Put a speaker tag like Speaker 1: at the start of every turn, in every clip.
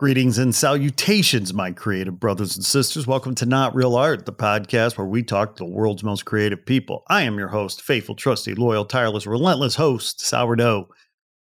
Speaker 1: Greetings and salutations, my creative brothers and sisters. Welcome to Not Real Art, the podcast where we talk to the world's most creative people. I am your host, faithful, trusty, loyal, tireless, relentless host, Sourdough,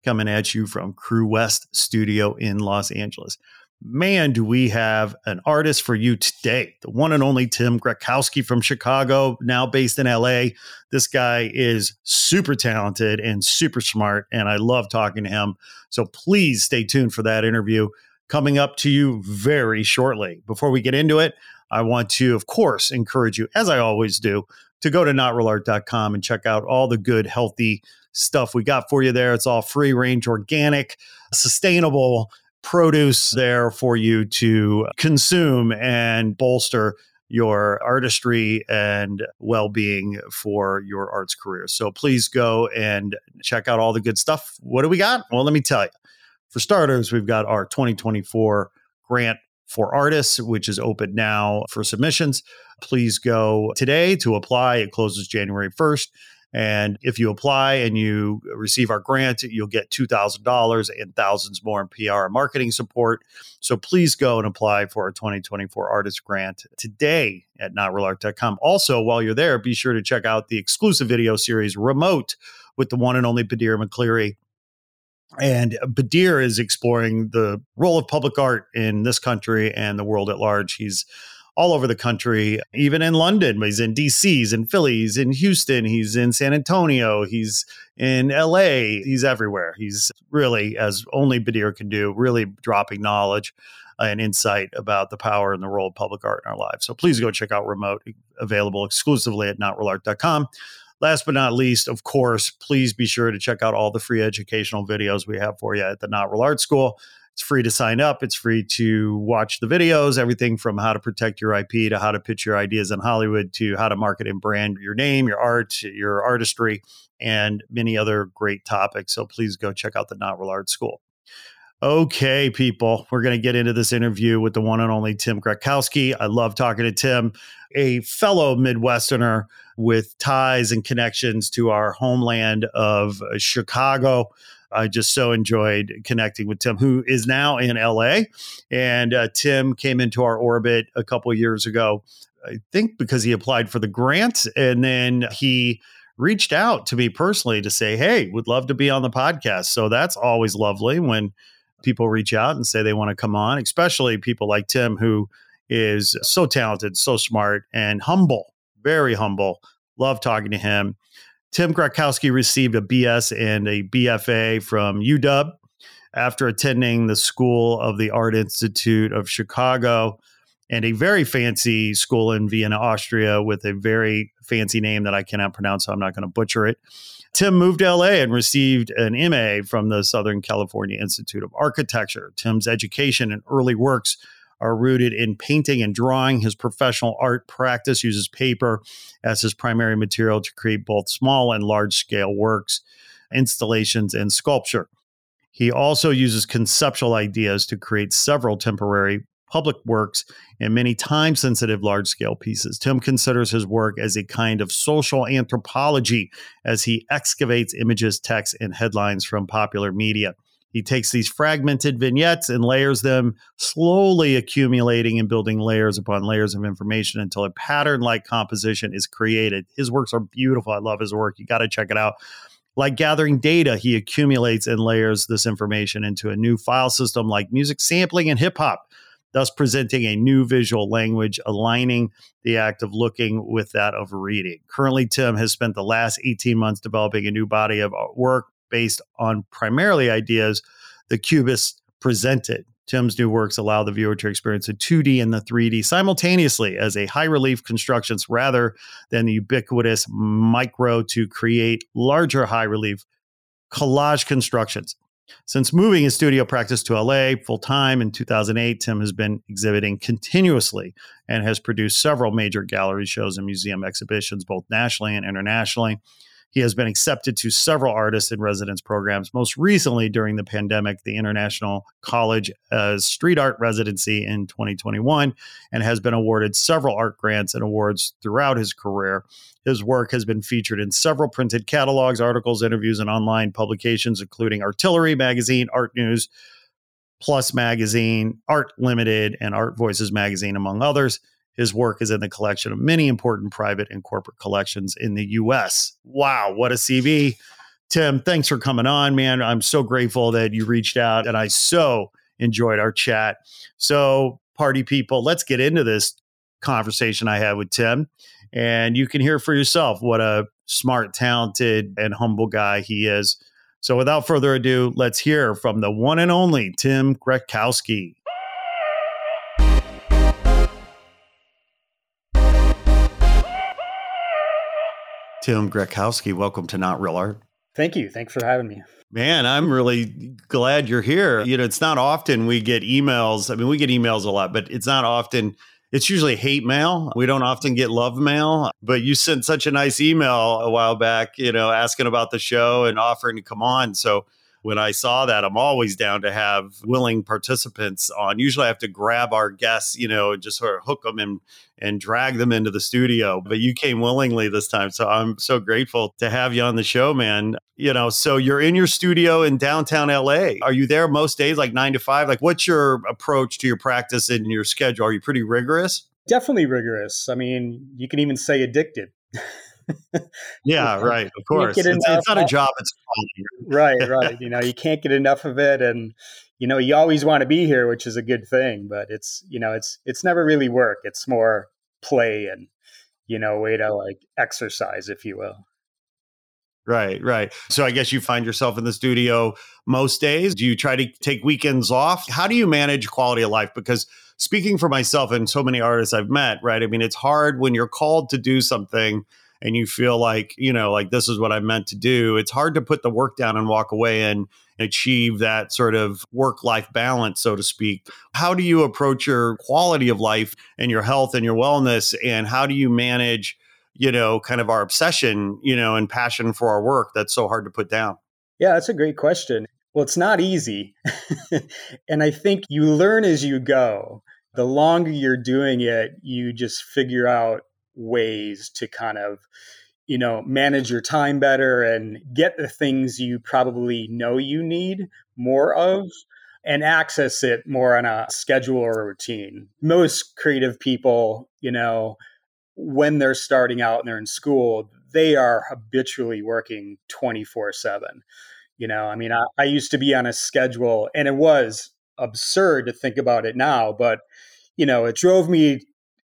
Speaker 1: coming at you from Crewest Studio in Los Angeles. Man, do we have an artist for you today. The one and only Tim Gratkowski from Chicago, now based in LA. This guy is super talented and super smart, and I love talking to him. So please stay tuned for that interview coming up to you very shortly. Before we get into it, I want to, of course, encourage you, as I always do, to go to notrealart.com and check out all the good, healthy stuff we got for you there. It's all free range, organic, sustainable produce there for you to consume and bolster your artistry and well being for your arts career. So please go and check out all the good stuff. What do we got? Well, let me tell you. For starters, we've got our 2024 grant for artists, which is open now for submissions. Please go today to apply. It closes January 1st. And if you apply and you receive our grant, you'll get $2,000 and thousands more in PR and marketing support. So please go and apply for our 2024 artist grant today at notrealart.com. Also, while you're there, be sure to check out the exclusive video series Remote with the one and only Badir McCleary and Badir is exploring the role of public art in this country and the world at large. He's all over the country, even in London. He's in DC, he's in Philly, he's in Houston, he's in San Antonio, he's in LA, he's everywhere. He's really, as only Badir can do, really dropping knowledge and insight about the power and the role of public art in our lives. So please go check out Remote, available exclusively at notrealart.com. Last but not least, of course, please be sure to check out all the free educational videos we have for you at the Not Real Art School. It's free to sign up. It's free to watch the videos, everything from how to protect your IP to how to pitch your ideas in Hollywood to how to market and brand your name, your art, your artistry, and many other great topics. So please go check out the Not Real Art School. Okay, people, we're going to get into this interview with the one and only Tim Gratkowski. I love talking to Tim, a fellow Midwesterner with ties and connections to our homeland of Chicago. I just so enjoyed connecting with Tim, who is now in LA. And uh, Tim came into our orbit a couple years ago, I think because he applied for the grant. And then he reached out to me personally to say, Hey, would love to be on the podcast. So that's always lovely when people reach out and say they want to come on, especially people like Tim, who is so talented, so smart, and humble, very humble. Love talking to him. Tim Gratkowski received a BS and a BFA from UW after attending the School of the Art Institute of Chicago and a very fancy school in Vienna, Austria, with a very fancy name that I cannot pronounce, so I'm not going to butcher it. Tim moved to LA and received an MA from the Southern California Institute of Architecture. Tim's education and early works are rooted in painting and drawing. His professional art practice uses paper as his primary material to create both small and large scale works, installations, and sculpture. He also uses conceptual ideas to create several temporary public works and many time sensitive large scale pieces. Tim considers his work as a kind of social anthropology as he excavates images, text, and headlines from popular media. He takes these fragmented vignettes and layers them, slowly accumulating and building layers upon layers of information until a pattern like composition is created. His works are beautiful. I love his work. You got to check it out. Like gathering data, he accumulates and layers this information into a new file system like music sampling and hip hop thus presenting a new visual language, aligning the act of looking with that of reading. Currently, Tim has spent the last 18 months developing a new body of work based on primarily ideas the Cubist presented. Tim's new works allow the viewer to experience the 2D and the 3D simultaneously as a high relief constructions rather than the ubiquitous micro to create larger high relief collage constructions. Since moving his studio practice to LA full time in 2008, Tim has been exhibiting continuously and has produced several major gallery shows and museum exhibitions, both nationally and internationally. He has been accepted to several artist in residence programs, most recently during the pandemic, the International College uh, Street Art Residency in 2021, and has been awarded several art grants and awards throughout his career. His work has been featured in several printed catalogs, articles, interviews, and online publications, including Artillery Magazine, Art News, Plus Magazine, Art Limited, and Art Voices Magazine, among others. His work is in the collection of many important private and corporate collections in the US. Wow, what a CV. Tim, thanks for coming on, man. I'm so grateful that you reached out and I so enjoyed our chat. So, party people, let's get into this conversation I had with Tim. And you can hear for yourself what a smart, talented, and humble guy he is. So, without further ado, let's hear from the one and only Tim Gratkowski. Tim Gratkowski, welcome to Not Real Art.
Speaker 2: Thank you. Thanks for having me.
Speaker 1: Man, I'm really glad you're here. You know, it's not often we get emails. I mean, we get emails a lot, but it's not often, it's usually hate mail. We don't often get love mail, but you sent such a nice email a while back, you know, asking about the show and offering to come on. So when I saw that, I'm always down to have willing participants on. Usually I have to grab our guests, you know, and just sort of hook them and and drag them into the studio. But you came willingly this time. So I'm so grateful to have you on the show, man. You know, so you're in your studio in downtown LA. Are you there most days, like nine to five? Like, what's your approach to your practice and your schedule? Are you pretty rigorous?
Speaker 2: Definitely rigorous. I mean, you can even say addicted.
Speaker 1: yeah, right. Of course. It's, it's, not a job. It's
Speaker 2: right, right. You know, you can't get enough of it. And, you know, you always want to be here, which is a good thing, but it's, you know, it's, it's never really work. It's more play and, you know, way to like exercise, if you will.
Speaker 1: Right, right. So I guess you find yourself in the studio most days. Do you try to take weekends off? How do you manage quality of life? Because speaking for myself and so many artists I've met, right? I mean, it's hard when you're called to do something and you feel like, you know, like this is what I meant to do, it's hard to put the work down and walk away and achieve that sort of work life balance, so to speak. How do you approach your quality of life and your health and your wellness? And how do you manage, you know, kind of our obsession, you know, and passion for our work that's so hard to put down?
Speaker 2: Yeah, that's a great question. Well, it's not easy. and I think you learn as you go. The longer you're doing it, you just figure out ways to kind of you know manage your time better and get the things you probably know you need more of and access it more on a schedule or a routine. Most creative people you know when they're starting out and they're in school they are habitually working 24 7 you know? I mean I, I used to be on a schedule and it was absurd to think about it now but you know it drove me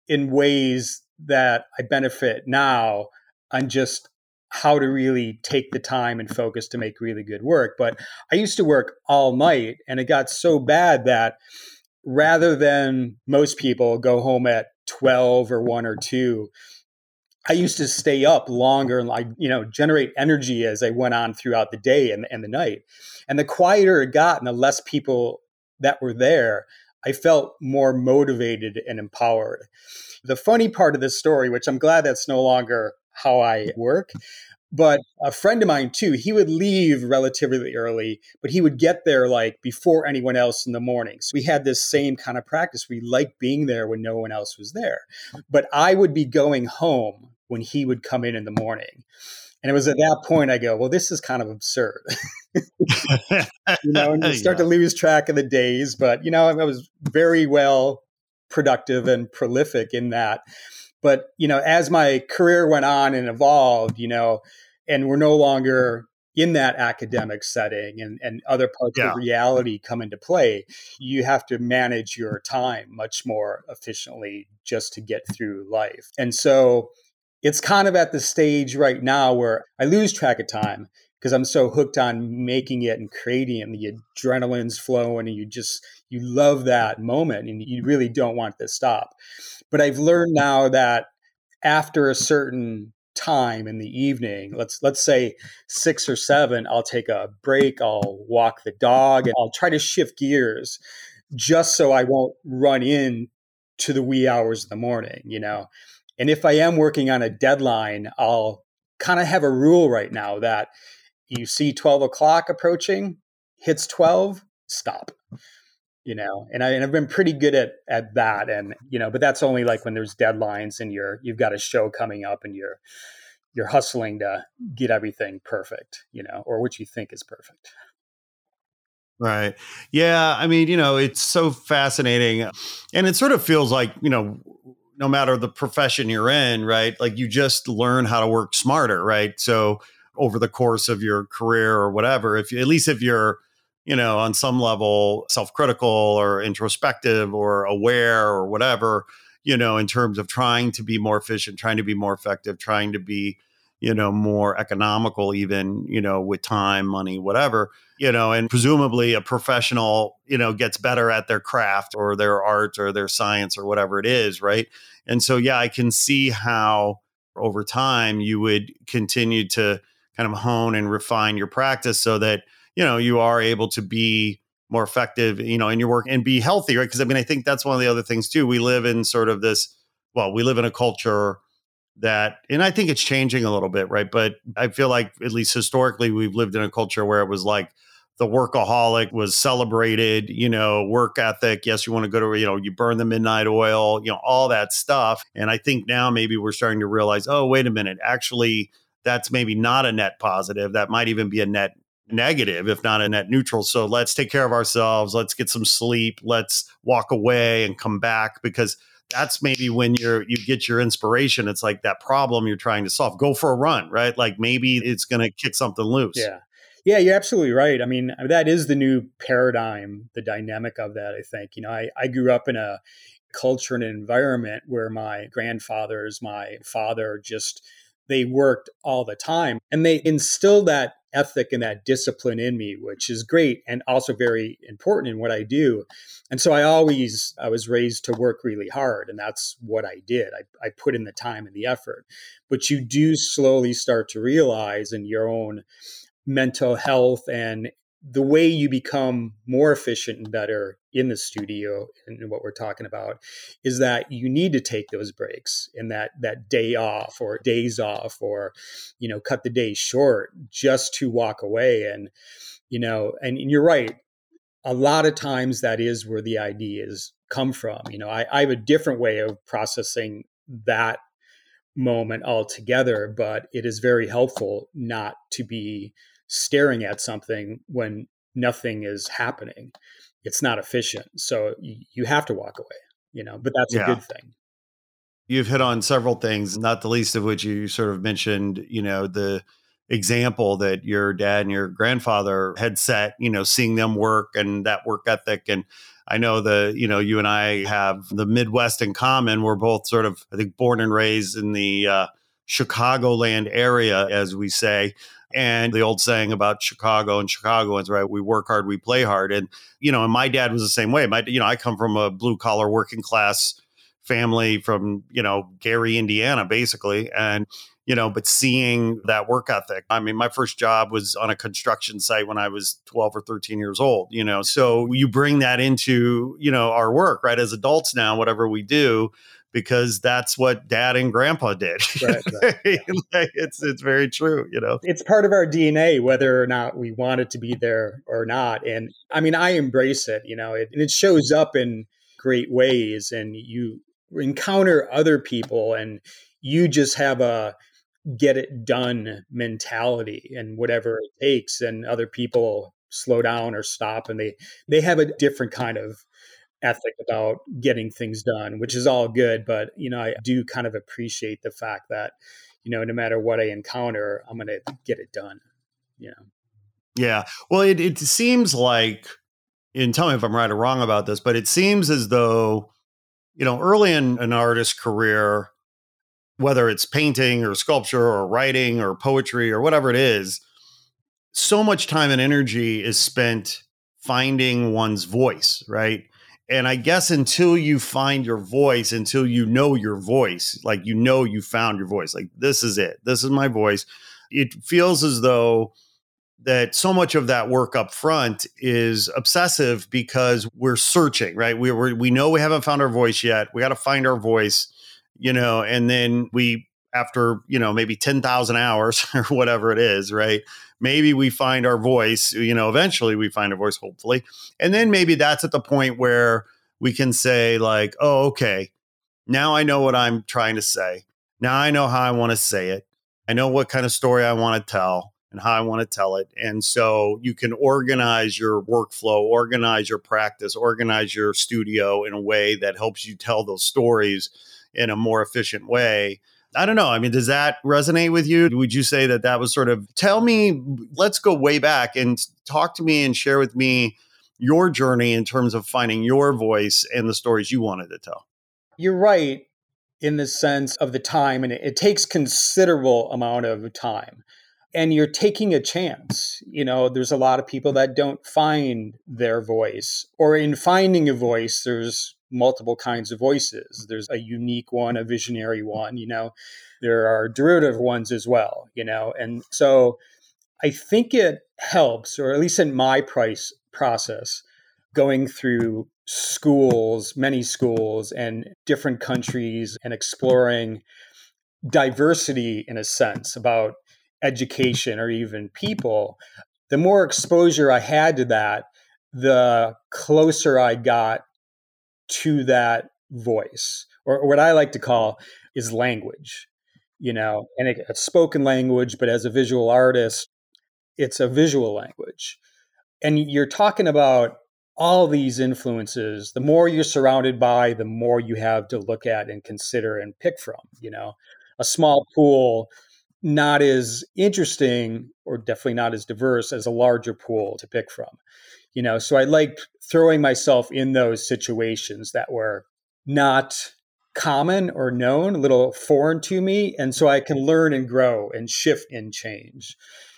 Speaker 2: in ways that I benefit now on just how to really take the time and focus to make really good work. But I used to work all night and it got so bad that rather than most people go home at 12 or 1 or 2, I used to stay up longer and like, you know, generate energy as I went on throughout the day and, and the night. And the quieter it got and the less people that were there, I felt more motivated and empowered. The funny part of this story, which I'm glad that's no longer how I work, but a friend of mine too, he would leave relatively early, but he would get there like before anyone else in the morning. So we had this same kind of practice. We liked being there when no one else was there. Mm. But I would be going home when he would come in in the morning. And it was at that point I go, well, this is kind of absurd. you know, and you start yeah. to lose track of the days. But, you know, I was very well productive and prolific in that. But, you know, as my career went on and evolved, you know, and we're no longer in that academic setting and, and other parts yeah. of reality come into play, you have to manage your time much more efficiently just to get through life. And so it's kind of at the stage right now where I lose track of time because I'm so hooked on making it and creating it and the adrenaline's flowing and you just you love that moment and you really don't want to stop. But I've learned now that after a certain time in the evening let's let's say 6 or 7 I'll take a break I'll walk the dog and I'll try to shift gears just so I won't run in to the wee hours of the morning you know and if I am working on a deadline I'll kind of have a rule right now that you see 12 o'clock approaching hits 12 stop you know? And, I, and i've been pretty good at at that and you know but that's only like when there's deadlines and you're you've got a show coming up and you're you're hustling to get everything perfect you know or what you think is perfect.
Speaker 1: Right. Yeah i mean you know it's so fascinating and it sort of feels like you know no matter the profession you're in right like you just learn how to work smarter right? So over the course of your career or whatever if you at least if you're you know, on some level self-critical or introspective or aware or whatever, you know, in terms of trying to be more efficient, trying to be more effective, trying to be, you know, more economical even, you know, with time, money, whatever, you know, and presumably a professional, you know, gets better at their craft or their art or their science or whatever it is, right? And so yeah, I can see how over time you would continue to kind of hone and refine your practice so that you know you are able to be more effective you know in your work and be healthy right because i mean i think that's one of the other things too we live in sort of this well we live in a culture that and i think it's changing a little bit right but i feel like at least historically we've lived in a culture where it was like the workaholic was celebrated you know work ethic yes you want to go to you know you burn the midnight oil you know all that stuff and i think now maybe we're starting to realize oh wait a minute actually that's maybe not a net positive that might even be a net negative, if not a net neutral. So let's take care of ourselves. Let's get some sleep. Let's walk away and come back because that's maybe when you're you get your inspiration. It's like that problem you're trying to solve. Go for a run, right? Like maybe it's going to kick something loose.
Speaker 2: Yeah. Yeah, you're absolutely right. I mean, that is the new paradigm, the dynamic of that, I think. You know, I, I grew up in a culture and environment where my grandfathers, my father just they worked all the time and they instilled that ethic and that discipline in me which is great and also very important in what i do. And so i always i was raised to work really hard and that's what i did. I, I put in the time and the effort. But you do slowly start to realize in your own mental health and the way you become more efficient and better in the studio and what we're talking about is that you need to take those breaks and that that day off or days off or you know cut the day short just to walk away. And you know and, and you're right. A lot of times that is where the ideas come from. You know I, I have a different way of processing that moment altogether but it is very helpful not to be staring at something when nothing is happening. It's not efficient. So you, have to walk away, you know, but that's yeah. a good thing.
Speaker 1: You've hit on several things, not the least of which you sort of mentioned, you know, the example that your dad and your grandfather had set, you know, seeing them work and that work ethic. And I know the, you know, you and I have the Midwest in common. We're both sort of, I think, born and raised in the uh, Chicagoland area, as we say and the old saying about Chicago and Chicagoans, right? We work hard, we play hard. And, you know, and my dad was the same way. My, you know, I come from a blue collar working class family from, you know, Gary, Indiana, basically. And, you know, but seeing that work ethic. I mean, my first job was on a construction site when I was 12 or 13 years old, you know. So you bring that into, you know, our work, right? As adults now, whatever we do, because that's what dad and grandpa did. Right, right. it's it's very true, you know.
Speaker 2: It's part of our DNA whether or not we want it to be there or not. And I mean, I embrace it, you know, it, and it shows up in great ways and you encounter other people and you just have a get it done mentality and whatever it takes and other people slow down or stop and they they have a different kind of ethic about getting things done, which is all good. But, you know, I do kind of appreciate the fact that, you know, no matter what I encounter, I'm going to get it done, you know?
Speaker 1: Yeah. Well, it, it seems like, and tell me if I'm right or wrong about this, but it seems as though, you know, early in an artist's career, whether it's painting or sculpture or writing or poetry or whatever it is, so much time and energy is spent finding one's voice, right? And I guess until you find your voice, until you know your voice, like you know you found your voice, like this is it, this is my voice, it feels as though that so much of that work up front is obsessive because we're searching, right? We we we know we haven't found our voice yet. We got to find our voice, you know, and then we after, you know, maybe 10,000 hours or whatever it is, right? Maybe we find our voice, you know, eventually we find a voice hopefully. And then maybe that's at the point where we can say like, "Oh, okay. Now I know what I'm trying to say. Now I know how I want to say it. I know what kind of story I want to tell." and how I want to tell it. And so you can organize your workflow, organize your practice, organize your studio in a way that helps you tell those stories in a more efficient way. I don't know. I mean, does that resonate with you? Would you say that that was sort of tell me, let's go way back and talk to me and share with me your journey in terms of finding your voice and the stories you wanted to tell?
Speaker 2: You're right in the sense of the time, and it, it takes considerable amount of time and you're taking a chance. You know, there's a lot of people that don't find their voice, or in finding a voice, there's multiple kinds of voices. There's a unique one, a visionary one, you know, there are derivative ones as well, you know, and so I think it helps, or at least in my price process, going through schools, many schools, and different countries, and exploring diversity in a sense about education or even people, the more exposure I had to that, the closer I got to that voice, or, or what I like to call is language. You know, and it, it's spoken language, but as a visual artist, it's a visual language. And you're talking about all these influences. The more you're surrounded by, the more you have to look at and consider and pick from. You know, a small pool not as interesting or definitely not as diverse as a larger pool to pick from. You know, so I liked throwing myself in those situations that were not common or known, a little foreign to me. And so I can learn and grow and shift and change.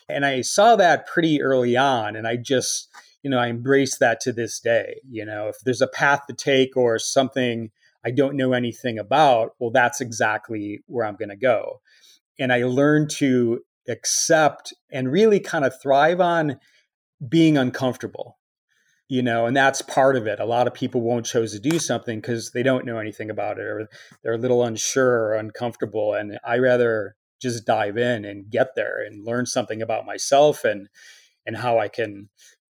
Speaker 2: And I saw that pretty early on. And I just, you know, I embrace that to this day. You know, if there's a path to take or something I don't know anything about, well, that's exactly where I'm going to go and I learned to accept and really kind of thrive on being uncomfortable you know and that's part of it. A lot of people won't choose to do something because they don't know anything about it or they're a little unsure or uncomfortable and i rather just dive in and get there and learn something about myself and and how i can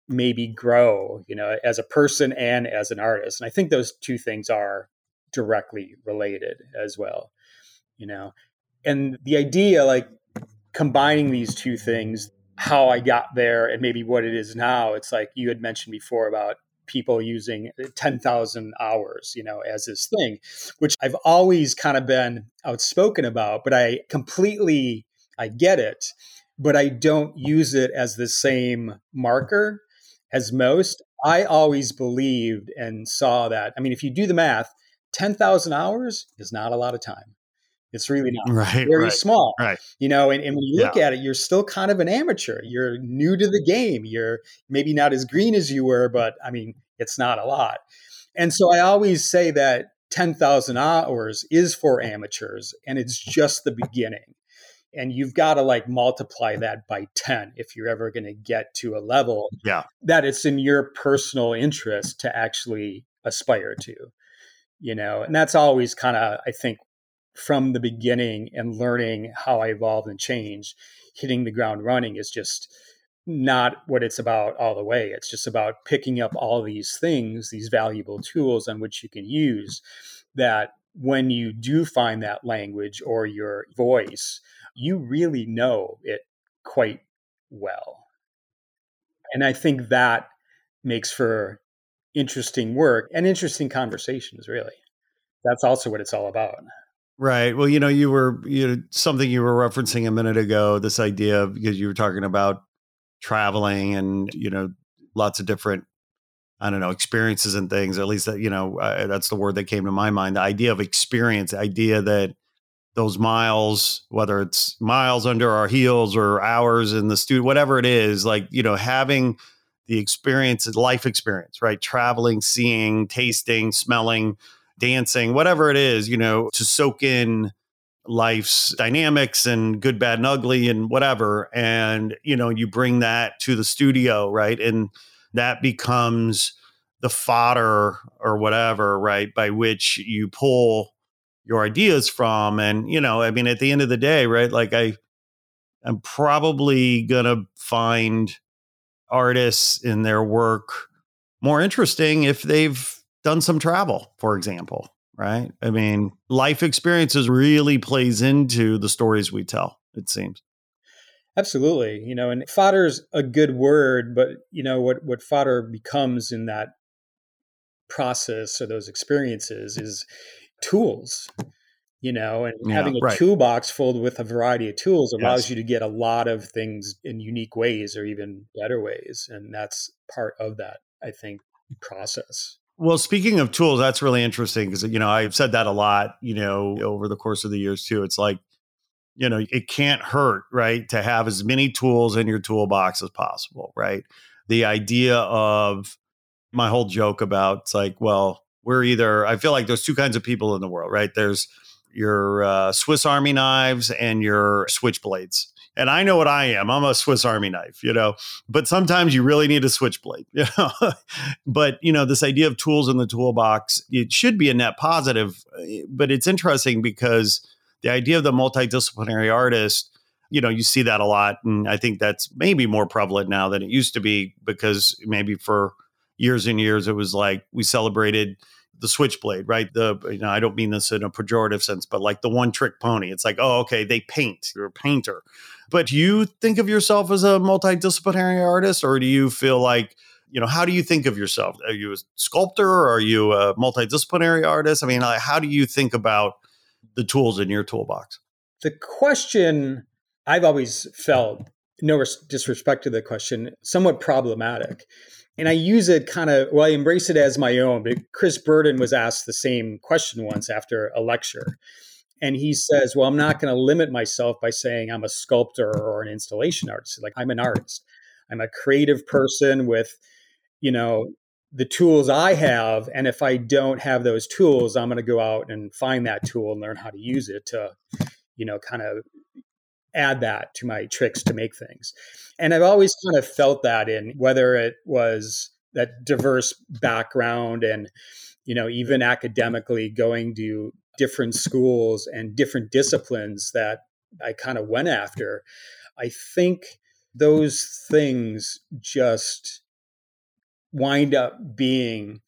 Speaker 2: maybe grow you know as a person and as an artist. And i think those two things are directly related as well you know. And the idea like combining these two things how i got there and maybe what it is now it's like you had mentioned before about people using uh, 10,000 hours, you know, as this thing, which I've always kind of been outspoken about, but I completely I get it, but I don't use it as the same marker as most. I always believed and saw that. I mean, if you do the math, 10,000 hours is not a lot of time. It's really not
Speaker 1: right,
Speaker 2: very
Speaker 1: right,
Speaker 2: small,
Speaker 1: right?
Speaker 2: You know, and, and when you look
Speaker 1: yeah.
Speaker 2: at it, you're still kind of an amateur. You're new to the game. You're maybe not as green as you were, but I mean, it's not a lot. And so I always say that 10,000 hours is for amateurs, and it's just the beginning. And you've got to like multiply that by 10 if you're ever going to get to a level
Speaker 1: yeah.
Speaker 2: that it's in your personal interest to actually aspire to you know and that's always kind of i think from the beginning and learning how I evolved and changed, hitting the ground running is just not what it's about all the way. It's just about picking up all these things, these valuable tools on which you can use that when you do find that language or your voice, you really know it quite well. And I think that makes for interesting work and interesting conversations, really. That's also what it's all about.
Speaker 1: Right. Well, you know, you were you know something you were referencing a minute ago. This idea of because you were talking about traveling and you know lots of different I don't know experiences and things. At least that you know uh, that's the word that came to my mind. The idea of experience, the idea that those miles, whether it's miles under our heels or hours in the studio, whatever it is, like, you know, having the experience, life experience, right? Traveling, seeing, tasting, smelling, dancing, whatever it is, you know, to soak in life's dynamics and good, bad, and ugly and whatever. And, you know, you bring that to the studio, right? And that becomes the fodder or whatever, right? By which you pull your ideas from. And, you know, I mean, at the end of the day, right? Like I, I'm probably going to find artists in their work more interesting if they've done some travel, for example, right? I mean, life experiences really plays into the stories we tell, it seems.
Speaker 2: Absolutely. You know, and fodder's a good word, but you know what what fodder becomes in that process or those experiences is tools. You know, and yeah, having a right. toolbox filled with a variety of tools allows yes. you to get a lot of things in unique ways or even better ways. And that's part of that, I think, process.
Speaker 1: Well, speaking of tools, that's really interesting because you know I've said that a lot. You know, over the course of the years too. It's like, you know, it can't hurt, right, to have as many tools in your toolbox as possible, right? The idea of my whole joke about it's like, well, we're either. I feel like there's two kinds of people in the world, right? There's your uh, Swiss Army knives and your switchblades and I know what I am. I'm a Swiss Army knife, you know, but sometimes you really need a switchblade, you know. but, you know, this idea of tools in the toolbox, it should be a net positive, eh, but it's interesting because the idea of the multidisciplinary artist, you know, you see that a lot. And I think that's maybe more prevalent now than it used to be because maybe for years and years it was like we celebrated the switchblade, right? The you know, I don't mean this in a pejorative sense, but like the one trick pony. It's like, oh, okay, they paint. You're a painter. But do you think of yourself as a multidisciplinary artist, or do you feel like, you know, how do you think of yourself? Are you a sculptor? Or are you a multidisciplinary artist? I mean, like, how do you think about the tools in your toolbox?
Speaker 2: The question I've always felt, no disrespect to the question, somewhat problematic. And I use it kind of, well, I embrace it as my own. But Chris Burden was asked the same question once after a lecture. And he says, Well, I'm not going to limit myself by saying I'm a sculptor or an installation artist. Like, I'm an artist. I'm a creative person with, you know, the tools I have. And if I don't have those tools, I'm going to go out and find that tool and learn how to use it to, you know, kind of add that to my tricks to make things. And I've always kind of felt that in whether it was that diverse background and, you know, even academically going to different schools and different disciplines that I kind of went after, I think those things just wind up being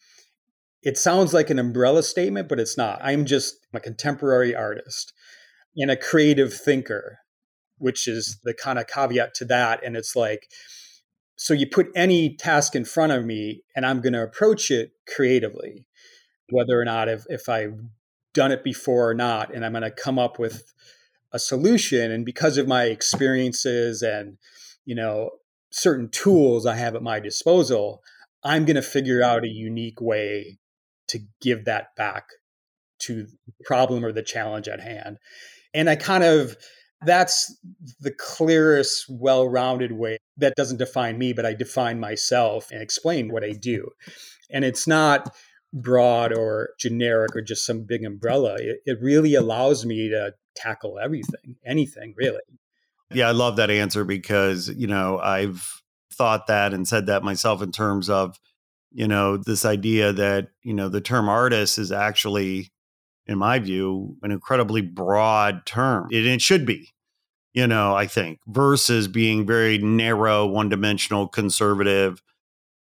Speaker 2: it sounds like an umbrella statement but it's not i'm just a contemporary artist and a creative thinker which is the kind of caveat to that and it's like so you put any task in front of me and i'm going to approach it creatively whether or not if, if i've done it before or not and i'm going to come up with a solution and because of my experiences and you know certain tools i have at my disposal i'm going to figure mm-hmm. out a unique way to give that back to the problem or the challenge at hand. And i kind of that's the clearest well-rounded way that doesn't define me but i define myself and explain what i do and it's not broad or generic or just some big umbrella. It, it really allows me to tackle everything, anything really.
Speaker 1: Yeah, I love that answer because, you know, I've thought that and said that myself in terms of, you know, this idea that, you know, the term artist is actually, in my view, an incredibly broad term. It, it should be, you know, I think, versus being very narrow, one dimensional, conservative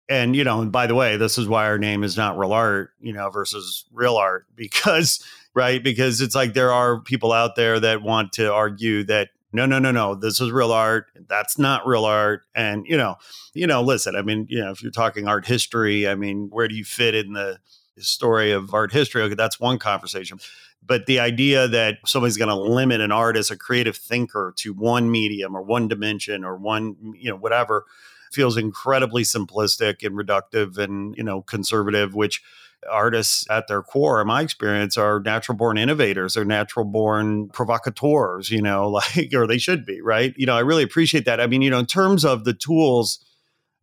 Speaker 1: and you know and by the way this is why our name is not real art you know versus real art because right because it's like there are people out there that want to argue that no no no no this is real art that's not real art and you know you know listen i mean you know if you're talking art history i mean where do you fit in the story of art history okay that's one conversation but the idea that somebody's going to limit an artist a creative thinker to one medium or one dimension or one you know whatever feels incredibly simplistic and reductive and, you know, conservative, which artists at their core, in my experience, are natural born innovators or natural born provocateurs, you know, like, or they should be, right? You know, I really appreciate that. I mean, you know, in terms of the tools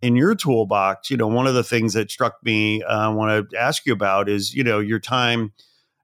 Speaker 1: in your toolbox, you know, one of the things that struck me, uh, I want to ask you about is, you know, your time.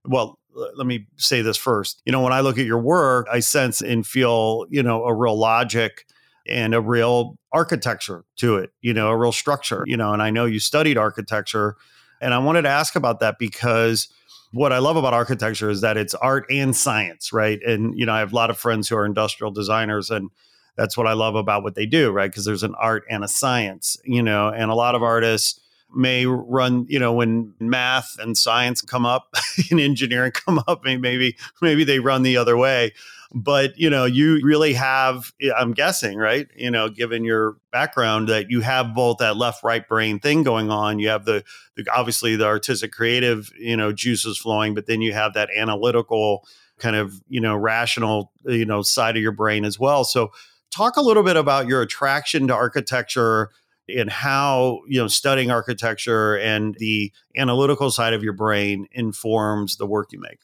Speaker 1: Well, let me say this first. You know, when I look at your work, I sense and feel, you know, a real logic and a real architecture to it, you know, a real structure, you know, and I know you studied architecture and I wanted to ask about that because what I love about architecture is that it's art and science, right? And, you know, I have a lot of friends who are industrial designers and that's what I love about what they do, right? Because there's an art and a science, you know, and a lot of artists may run, you know, when math and science come up and engineering come up, maybe maybe they run the other way. But you know you really have eh, i'm guessing right you know given your background that you have both that left right brain thing going on. You have the, the obviously the artistic creative you know juices flowing but then you have that analytical kind of you know rational eh, you know side of your brain as well. So talk a little bit about your attraction to architecture and how you know studying architecture and the analytical side of your brain informs the work you make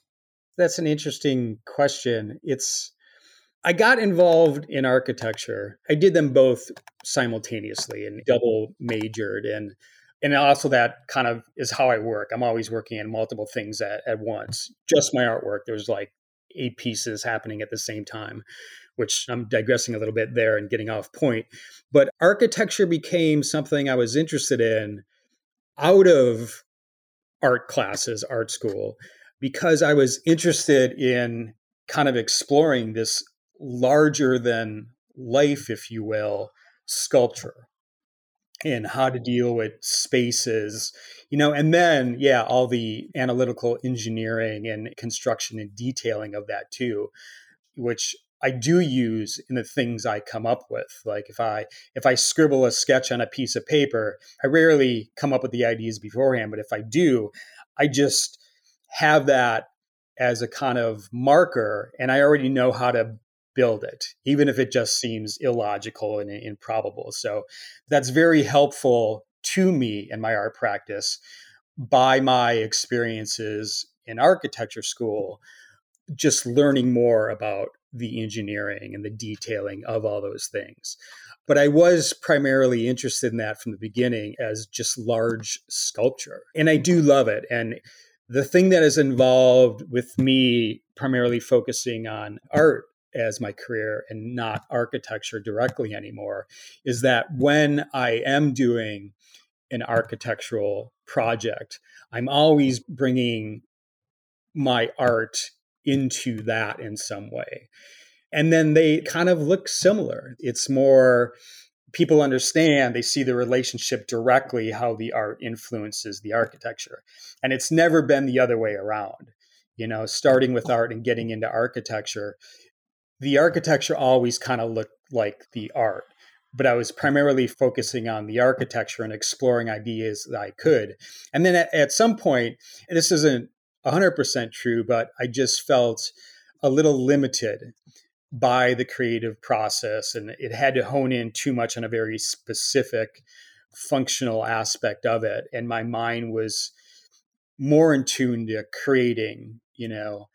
Speaker 2: that's an interesting question. It's I got involved in architecture. I did them both simultaneously and double majored and and also that kind of is how I work. I'm always working on multiple things at, at once. Just my artwork. There's like eight pieces happening at the same time, which I'm digressing a little bit there and getting off point. But architecture became something I was interested in out of art classes, art school because I was interested in kind of exploring this larger than life, if you will, sculpture and how to deal with spaces, you know, and then, yeah, all the analytical engineering and construction and detailing of that too, which I do use in the things I come up with. Like if I if I scribble a sketch on a piece of paper, I rarely come up with the ideas beforehand, but if I do, I just have that as a kind of marker and I already know how to build it, even if it just seems illogical and improbable. So that's very helpful to me in my art practice by my experiences in architecture school, just learning more about the engineering and the detailing of all those things. But I was primarily interested in that from the beginning as just large sculpture. And I do love it. And the thing that is involved with me primarily focusing on art as my career and not architecture directly anymore is that when I am doing an architectural project, I'm always bringing my art into that in some way. And then they kind of look similar. It's more people understand, they see the relationship directly, how the art influences the architecture. And it's never been the other way around. You know, starting with art and getting into architecture, the architecture always kind of looked like the art. But I was primarily focusing on the architecture and exploring ideas that I could. And then at, at some point, this isn't 100% true, but I just felt a little limited by the creative process and it had to hone in too much on a very specific functional aspect of it and my mind was more in tune to creating you know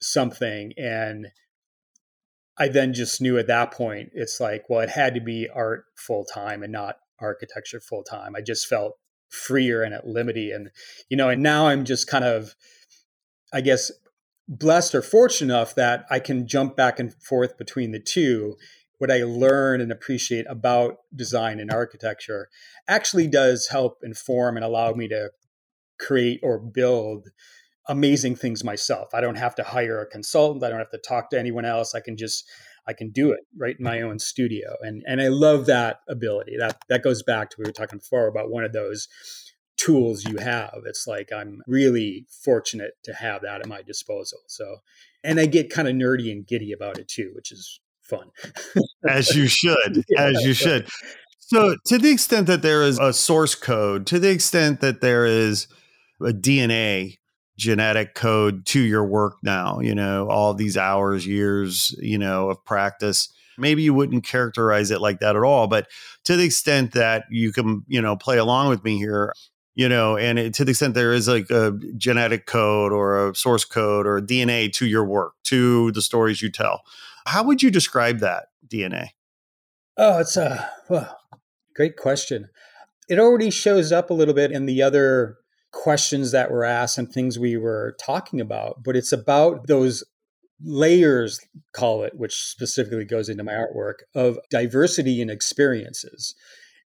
Speaker 2: something and i then just knew at that point it's like well it had to be art full time and not architecture full time i just felt freer and at liberty and you know and now i'm just kind of i guess blessed or fortunate enough that I can jump back and forth between the two. What I learn and appreciate about design and architecture actually does help inform and allow me to create or build amazing things myself. I don't have to hire a consultant. I don't have to talk to anyone else. I can just I can do it right in my own studio. And and I love that ability. That that goes back to we were talking before about one of those tools you have. It's like I'm really fortunate to have that at my disposal. So, and I get kind of nerdy and giddy about it too, which is fun.
Speaker 1: as you should, yeah, as you should. So, to the extent that there is a source code, to the extent that there is a DNA genetic code to your work now, you know, all these hours, years, you know, of practice, maybe you wouldn't characterize it like that at all. But to the extent that you can, you know, play along with me here, you know, and it, to the extent there is like a genetic code or a source code or DNA to your work, to the stories you tell, how would you describe that DNA?
Speaker 2: Oh, it's a well, great question. It already shows up a little bit in the other questions that were asked and things we were talking about, but it's about those layers, call it, which specifically goes into my artwork, of diversity and experiences.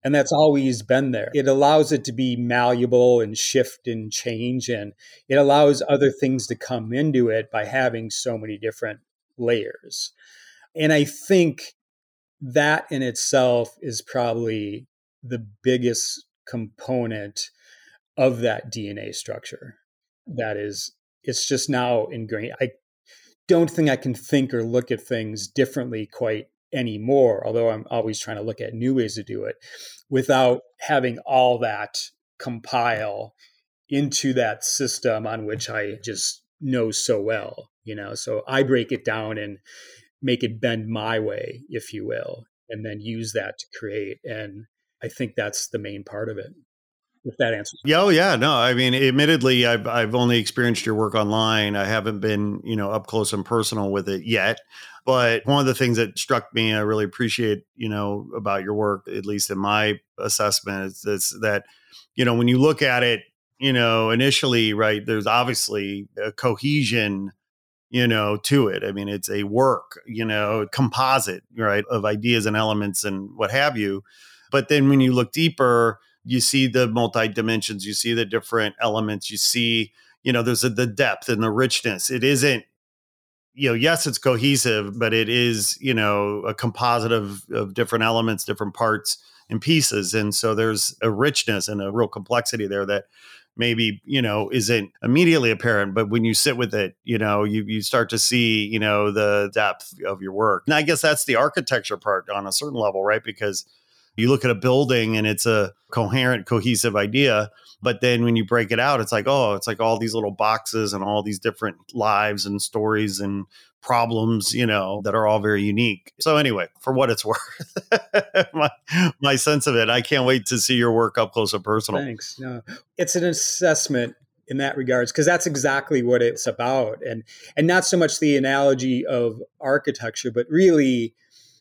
Speaker 2: And that's always been there. It allows it to be malleable and shift and change, and it allows other things to come into it by having so many different layers. And I think that in itself is probably the biggest component of that DNA structure. That is, it's just now ingrained. I don't think I can think or look at things differently quite anymore, although I'm always trying to look at new ways to do it without having all that compile into that system on which I just know so well, you know. So I break it down and make it bend my way, if you will, and then use that to create. And I think that's the main part of it. If that answers.
Speaker 1: Yeah, oh yeah, no. I mean, admittedly, I've I've only experienced your work online. I haven't been, you know, up close and personal with it yet. But one of the things that struck me, I really appreciate, you know, about your work, at least in my assessment, is, is that, you know, when you look at it, you know, initially, right, there's obviously a cohesion you know, to it. I mean, it's a work, you know, composite, right, of ideas and elements and what have you. But then when you look deeper, you see the multi dimensions, you see the different elements, you see, you know, there's a, the depth and the richness. It isn't, you know, yes, it's cohesive, but it is, you know, a composite of, of different elements, different parts and pieces. And so there's a richness and a real complexity there that maybe you know isn't immediately apparent but when you sit with it you know you you start to see you know the depth of your work and i guess that's the architecture part on a certain level right because you look at a building and it's a coherent cohesive idea but then when you break it out it's like oh it's like all these little boxes and all these different lives and stories and problems, you know, that are all very unique. So anyway, for what it's worth, my, my sense of it, I can't wait to see your work up close and personal.
Speaker 2: Thanks. No, it's an assessment in that regards because that's exactly what it's about and and not so much the analogy of architecture but really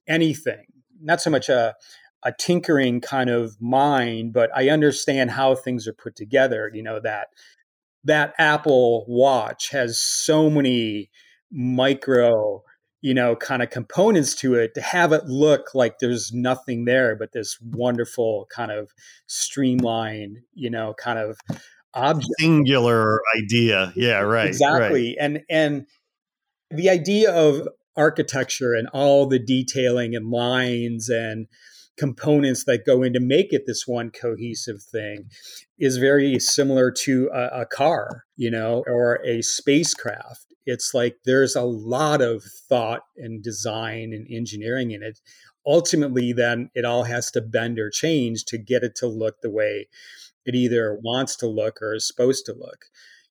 Speaker 2: anything not so much a a tinkering kind of mind but i understand how things are put together you know that that apple watch has so many micro you know kind of components to it to have it look like there's nothing there but this wonderful kind of streamlined you know kind of object
Speaker 1: singular idea yeah right
Speaker 2: exactly
Speaker 1: right.
Speaker 2: and and the idea of architecture and all the detailing and lines and components that go in to make it this one cohesive thing is very similar to a, a car you know or a spacecraft it's like there's a lot of thought and design and engineering in it. Ultimately, then it all has to bend or change to get it to look the way it either wants to look or is supposed to look.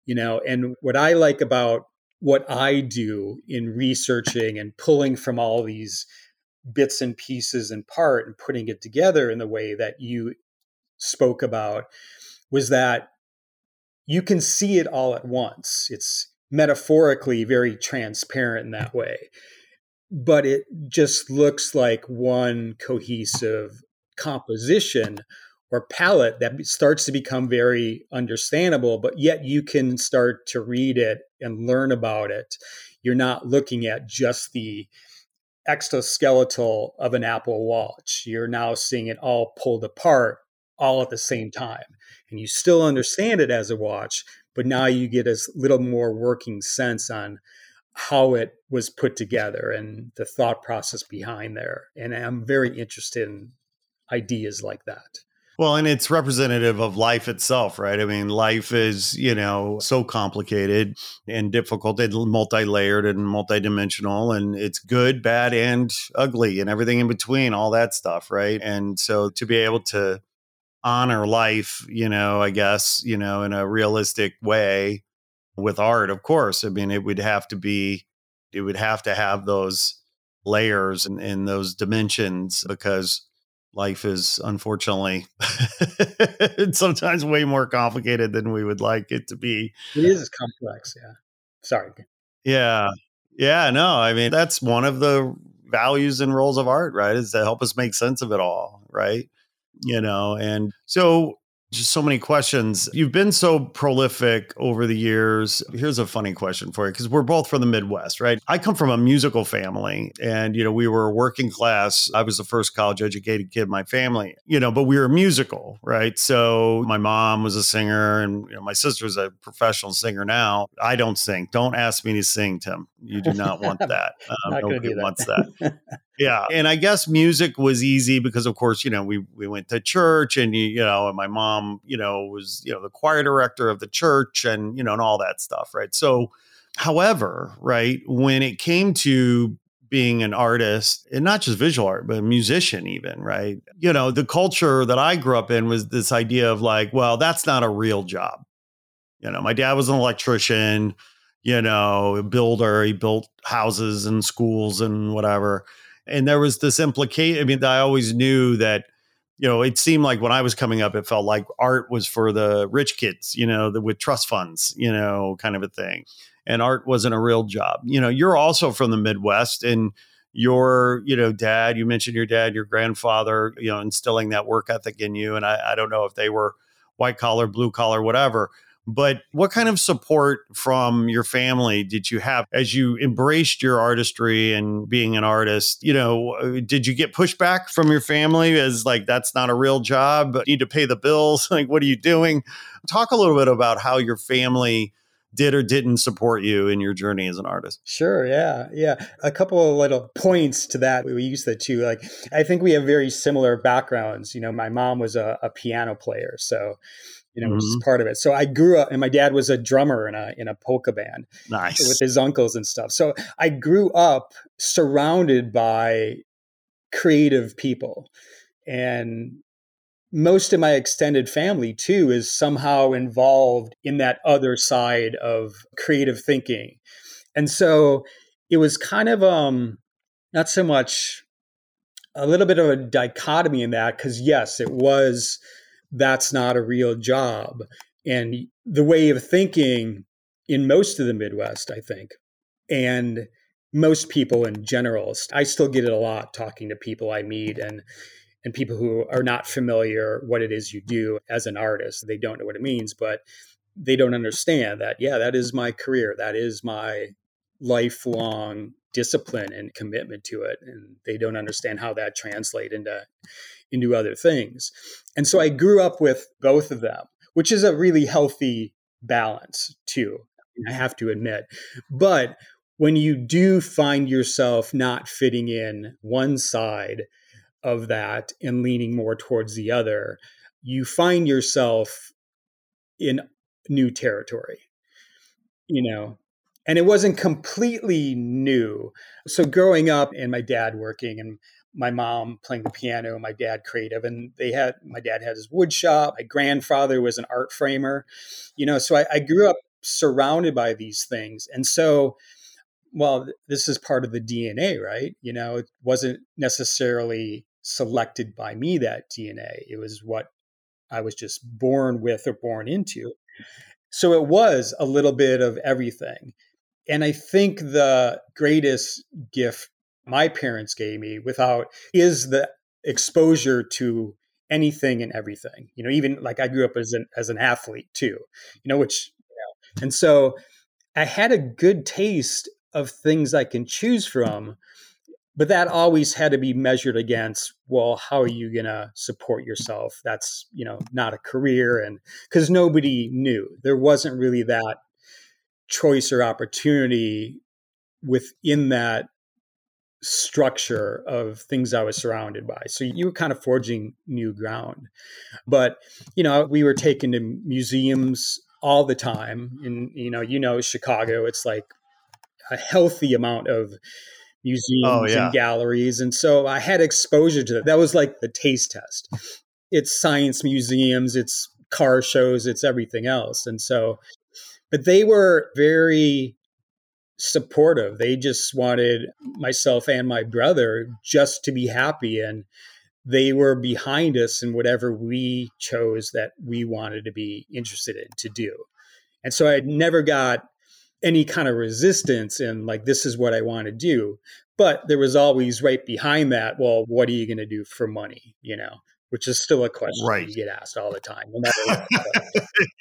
Speaker 2: You know, and what I like about what I do in researching and pulling from all these bits and pieces and part and putting it together in the way that you spoke about was that you can see it all at once. It's metaphorically very transparent in that way. But it just looks like one cohesive composition or palette that starts to become very understandable, but yet you can start to read it and learn about it. You're not looking at just the exoskeletal of an Apple Watch. You're now seeing it all pulled apart all at the same time. And you still understand it as a watch, but now you get a little more working sense on how it was put together and the thought process behind there. And I'm very interested in ideas like that.
Speaker 1: Well, and it's representative of life itself, right? I mean, life is, you know, so complicated and difficult and multi layered and multidimensional, and it's good, bad, and ugly, and everything in between, all that stuff, right? And so to be able to honor life, you know, I guess, you know, in a realistic way with art, of course. I mean, it would have to be, it would have to have those layers and in those dimensions because life is unfortunately sometimes way more complicated than we would like it to be.
Speaker 2: It is complex, yeah. Sorry.
Speaker 1: Yeah. Yeah, no, I mean that's one of the values and roles of art, right? Is to help us make sense of it all, right? You know, and so just so many questions. You've been so prolific over the years. Here's a funny question for you because we're both from the Midwest, right? I come from a musical family and, you know, we were working class. I was the first college educated kid in my family, you know, but we were musical, right? So my mom was a singer and, you know, my sister's a professional singer now. I don't sing. Don't ask me to sing, Tim. You do not want that.
Speaker 2: Um, not nobody that.
Speaker 1: wants that. Yeah. And I guess music was easy because of course, you know, we we went to church and you, know, and my mom, you know, was, you know, the choir director of the church and, you know, and all that stuff, right? So however, right, when it came to being an artist and not just visual art, but a musician, even, right? You know, the culture that I grew up in was this idea of like, well, that's not a real job. You know, my dad was an electrician, you know, a builder. He built houses and schools and whatever and there was this implication. I mean, I always knew that, you know, it seemed like when I was coming up, it felt like art was for the rich kids, you know, the, with trust funds, you know, kind of a thing. And art wasn't a real job. You know, you're also from the Midwest and your, you know, dad, you mentioned your dad, your grandfather, you know, instilling that work ethic in you. And I, I don't know if they were white collar, blue collar, whatever, but what kind of support from your family did you have as you embraced your artistry and being an artist? You know, uh, did you get pushback from your family as like, that's not a real job, you need to pay the bills? like, what are you doing? Talk a little bit about how your family did or didn't support you in your journey as an artist.
Speaker 2: Sure, yeah. Yeah. A couple of little points to that. We use the two. Like I think we have very similar backgrounds. You know, my mom was a, a piano player. So you know, mm-hmm. which is mm-hmm. part of it. So I grew up, and my dad was a drummer in a in a polka band,
Speaker 1: nice
Speaker 2: with his uncles and stuff. So I grew up surrounded by creative people, and most of my extended family too is somehow involved in that other side of creative thinking, and so it was kind of um not so much a little bit of a dichotomy in that because yes, it was that's not a real job. And the way of thinking in most of the Midwest, I think, and most people in general, I still get it a lot talking to people I meet and and people who are not familiar what it is you do as an artist. They don't know what it means, but they don't understand that, yeah, that is my career. That is my lifelong discipline and commitment to it. And they don't understand how that translates into into other things. And so I grew up with both of them, which is a really healthy balance too, I have to admit. But when you do find yourself not fitting in one side of that and leaning more towards the other, you find yourself in new territory. You know, and it wasn't completely new. So growing up and my dad working and my mom playing the piano, my dad creative, and they had my dad had his wood shop. My grandfather was an art framer, you know. So I, I grew up surrounded by these things, and so well, this is part of the DNA, right? You know, it wasn't necessarily selected by me that DNA. It was what I was just born with or born into. So it was a little bit of everything. And I think the greatest gift my parents gave me without is the exposure to anything and everything. You know, even like I grew up as an as an athlete too. You know, which you know, and so I had a good taste of things I can choose from, but that always had to be measured against well, how are you going to support yourself? That's, you know, not a career and cuz nobody knew. There wasn't really that choice or opportunity within that structure of things I was surrounded by. So you were kind of forging new ground. But, you know, we were taken to museums all the time. And, you know, you know, Chicago, it's like a healthy amount of oh, museums oh, yeah. and galleries. And so I had exposure to that. That was like the taste test. It's science museums, it's car shows, it's everything else. And so, but they were very supportive. They just wanted myself and my brother just to be happy and they were behind us in whatever we chose that we wanted to be interested in to do. And so I never got any kind of resistance in like this is what I want to do. But there was always right behind that, well, what are you going to do for money, you know? Which is still a question right. you get asked all the time, no
Speaker 1: what.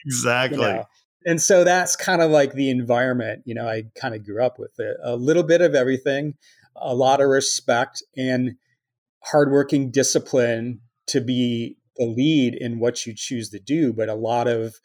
Speaker 1: exactly. You know?
Speaker 2: And so that's kind of like the environment you know i kind of grew up with it. A little bit of everything a lot of respect and hardworking discipline to be the lead in what you choose to do but a lot of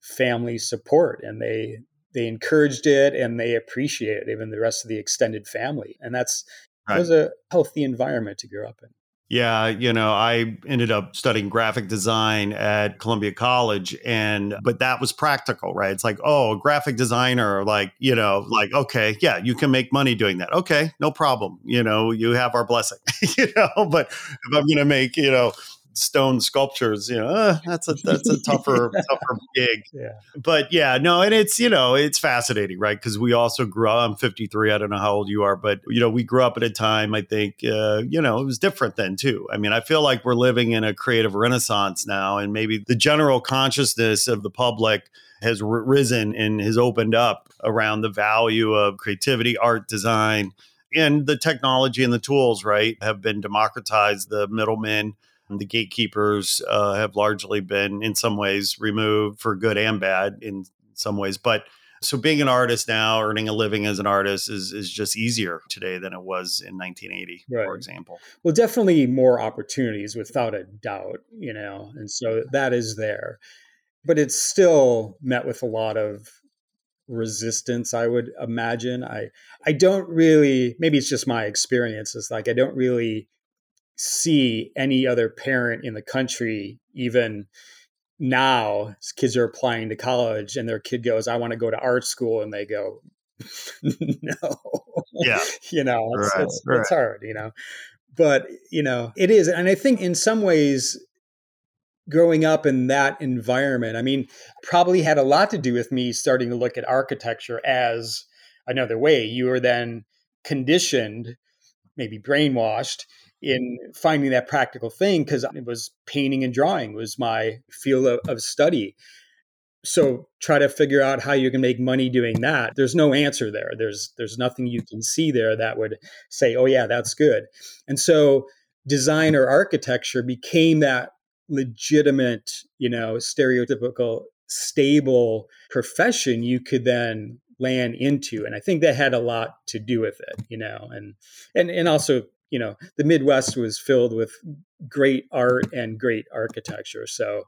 Speaker 2: family support and they they encouraged it and they appreciated it, even the rest of the extended family. And that's right. was a healthy environment to grow up in
Speaker 1: yeah, you know, I ended up studying graphic design at Columbia College and but that was practical, right? It's like, oh, a graphic designer like, you know, like okay, yeah, you can make money doing that. Okay, no problem. You know, you have our blessing. you know, but if I'm going to make, you know, stone sculptures, you know, uh, that's a that's a tougher tougher gig.
Speaker 2: Yeah.
Speaker 1: But yeah, no, and it's you know it's fascinating, right? Because we also grew up. I'm 53. I don't know how old you are, but you know we grew up at a time. I think uh, you know it was different then too. I mean, I feel like we're living in a creative renaissance now, and maybe the general consciousness of the public has risen and has opened up around the value of creativity, art, design. And the technology and the tools, right, have been democratized. The middlemen the gatekeepers uh, have largely been, in some ways, removed for good and bad in some ways. But so being an artist now, earning a living as an artist is, is just easier today than it was in 1980, right. for example.
Speaker 2: Well, definitely more opportunities without a doubt, you know, and so that is there. But it's still met with a lot of resistance, I would imagine. I I don't really maybe it's just my experience. It's like I don't really see any other parent in the country even now kids are applying to college and their kid goes i want to go to art school and they go no.
Speaker 1: Yeah.
Speaker 2: You know it's, right, it's, right. it's hard you know? But you know it is and i think in some ways growing up in that environment i mean probably had a lot to do with me starting to look at architecture as another way. You were then conditioned maybe brainwashed in finding that practical thing because it was painting and drawing was my field of, of study. So try to figure out how you can make money doing that. There's no answer there. There's there's nothing you can see there that would say oh yeah that's good. And so design or architecture became that legitimate you know stereotypical stable profession you could then land into and i think that had a lot to do with it you know and and and also you know the midwest was filled with great art and great architecture so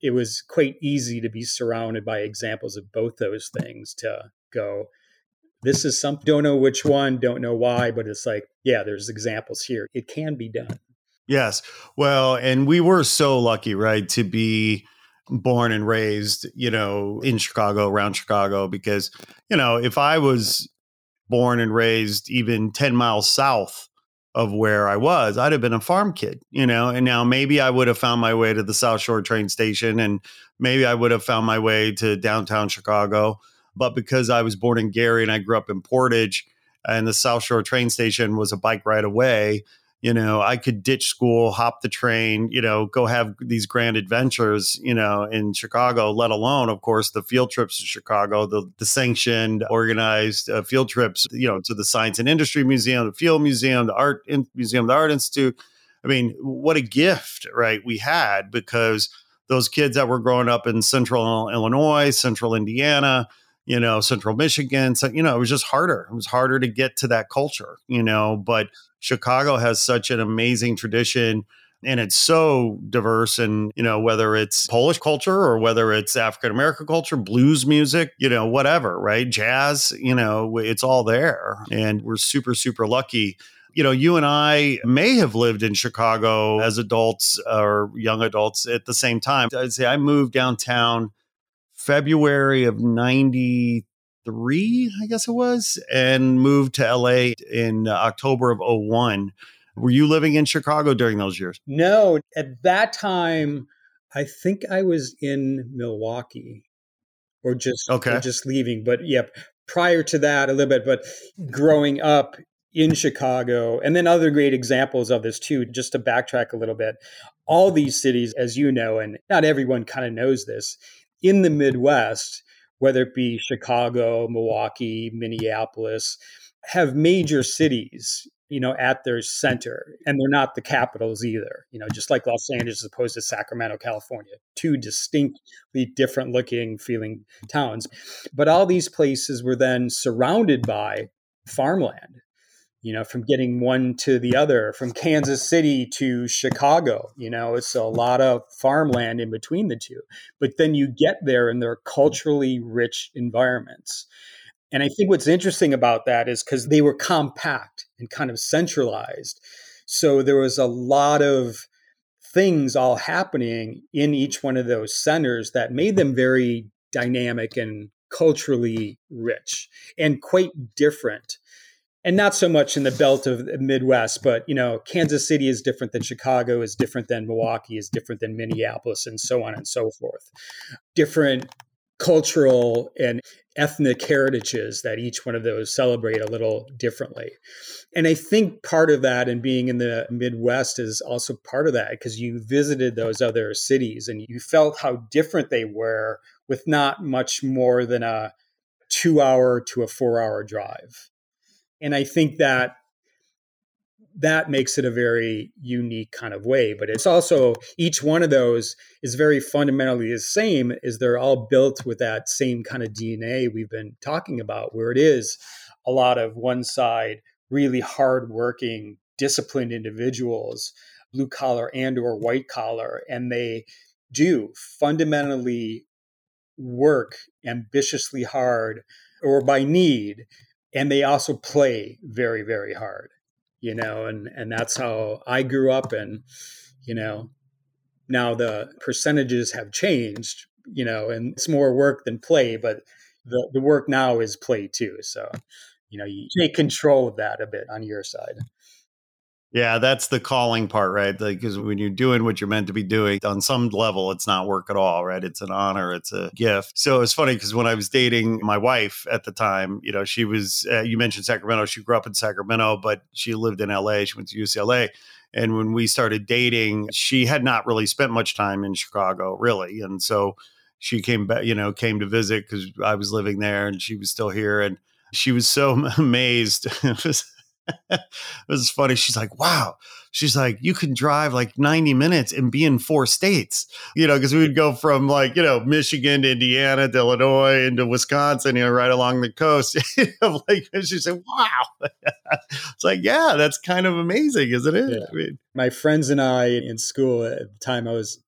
Speaker 2: it was quite easy to be surrounded by examples of both those things to go this is some don't know which one don't know why but it's like yeah there's examples here. It can be done.
Speaker 1: Yes. Well and we were so lucky right to be born and raised you know in chicago around chicago because you know if i was born and raised even 10 miles south of where I was, I'd have been a farm kid, you know, and now maybe I would have found my way to the South Shore train station and maybe I would have found my way to downtown Chicago. But because I was born in Gary and I grew up in Portage and the South Shore train station was a bike ride away, you know i could ditch school hop the train you know go have these grand adventures you know in chicago let alone of course the field trips to chicago the, the sanctioned organized uh, field trips you know to the science and industry museum the field museum the art in, museum the art institute. I mean what a gift right we had because those kids that were growing up in central illinois central indiana you know central michigan so you know it was just harder. It was harder to get to that culture you know but Chicago has such an amazing tradition and it's so diverse and you know whether it's polish culture or whether it's african american culture blues music you know whatever right? Jazz you know it's all there and we're super super lucky. You know you and i may have lived in chicago as adults or young adults at the same time. I'd say i moved downtown february of 90 three, I guess it was, and moved to LA in uh, October of 01. Were you living in Chicago during those years?
Speaker 2: No, at that time, I think I was in Milwaukee or just okay. or just leaving. But yeah, prior to that a little bit, but growing up in Chicago, and then other great examples of this too, just to backtrack a little bit. All these cities, as you know, and not everyone kind of knows this, in the Midwest, whether it be Chicago, Milwaukee, Minneapolis, have major cities you know, at their center. And they're not the capitals either, you know, just like Los Angeles as opposed to Sacramento, California, two distinctly different looking feeling towns. But all these places were then surrounded by farmland, you know, from getting one to the other, from Kansas City to Chicago, you know, it's a lot of farmland in between the two. But then you get there and they're culturally rich environments. And I think what's interesting about that is because they were compact and kind of centralized. So there was a lot of things all happening in each one of those centers that made them very dynamic and culturally rich and quite different. And not so much in the belt of the Midwest, but you know, Kansas City is different than Chicago, is different than Milwaukee, is different than Minneapolis, and so on and so forth. Different cultural and ethnic heritages that each one of those celebrate a little differently. And I think part of that and being in the Midwest is also part of that because you visited those other cities and you felt how different they were with not much more than a two hour to a four hour drive. And I think that that makes it a very unique kind of way. But it's also each one of those is very fundamentally the same, is they're all built with that same kind of DNA we've been talking about, where it is a lot of one side, really hardworking, disciplined individuals, blue collar and or white collar, and they do fundamentally work ambitiously hard or by need and they also play very very hard you know, and and that's how I grew up, and you know, now the percentages have changed, you know, and it's more work than play, but the the work now is play too. So, you know, you take control of that a bit on your side.
Speaker 1: Yeah, that's the calling part, right? Because like, when you're doing what you're meant to be doing, on some level, it's not work at all, right? It's an honor, it's a gift. So it's funny because when I was dating my wife at the time, you know, she was, uh, you mentioned Sacramento. She grew up in Sacramento, but she lived in LA. She went to UCLA. And when we started dating, she had not really spent much time in Chicago, really. And so she came back, you know, came to visit because I was living there and she was still here. And she was so amazed. it was funny. She's like, wow. She's like, you can drive like 90 minutes and be in four states, you know, because we would go from like, you know, Michigan to Indiana to Illinois into Wisconsin, you know, right along the coast. like, she said, wow. it's like, yeah, that's kind of amazing, isn't it? Yeah.
Speaker 2: I mean, My friends and I in school at the time I was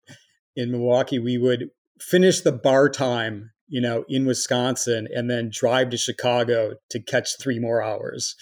Speaker 2: in Milwaukee, we would finish the bar time you know, in Wisconsin and then drive to Chicago to catch three more hours.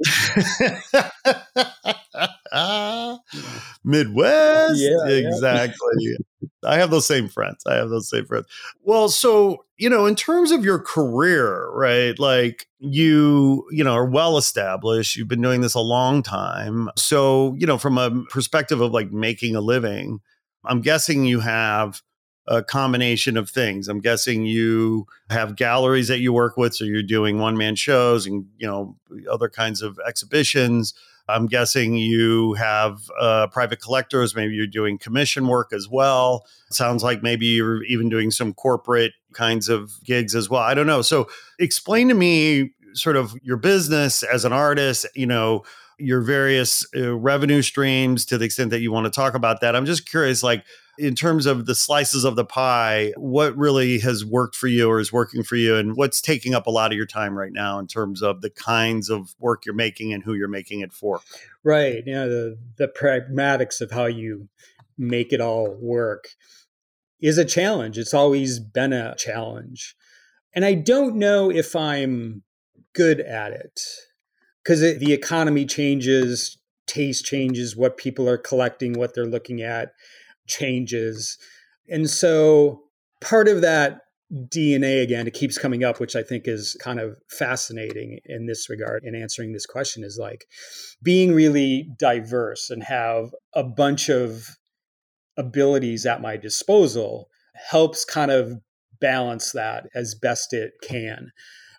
Speaker 1: Midwest. Yeah, exactly. Yeah. I have those same friends. I have those same friends. Well, so, you know, in terms of your career, right? Like you, you know, are well established. You've been doing this a long time. So, you know, from a perspective of like making a living, I'm guessing you have a combination of things. I'm guessing you have galleries that you work with, so you're doing one man shows and you know other kinds of exhibitions. I'm guessing you have uh, private collectors. Maybe you're doing commission work as well. Sounds like maybe you're even doing some corporate kinds of gigs as well. I don't know. So explain to me sort of your business as an artist. You know your various uh, revenue streams to the extent that you want to talk about that. I'm just curious, like in terms of the slices of the pie, what really has worked for you or is working for you, and what's taking up a lot of your time right now in terms of the kinds of work you're making and who you're making it for?
Speaker 2: Right. You know, the, the pragmatics of how you make it all work is a challenge. It's always been a challenge. And I don't know if I'm good at it because the economy changes, taste changes, what people are collecting, what they're looking at changes. And so part of that DNA again, it keeps coming up, which I think is kind of fascinating in this regard in answering this question is like being really diverse and have a bunch of abilities at my disposal helps kind of balance that as best it can.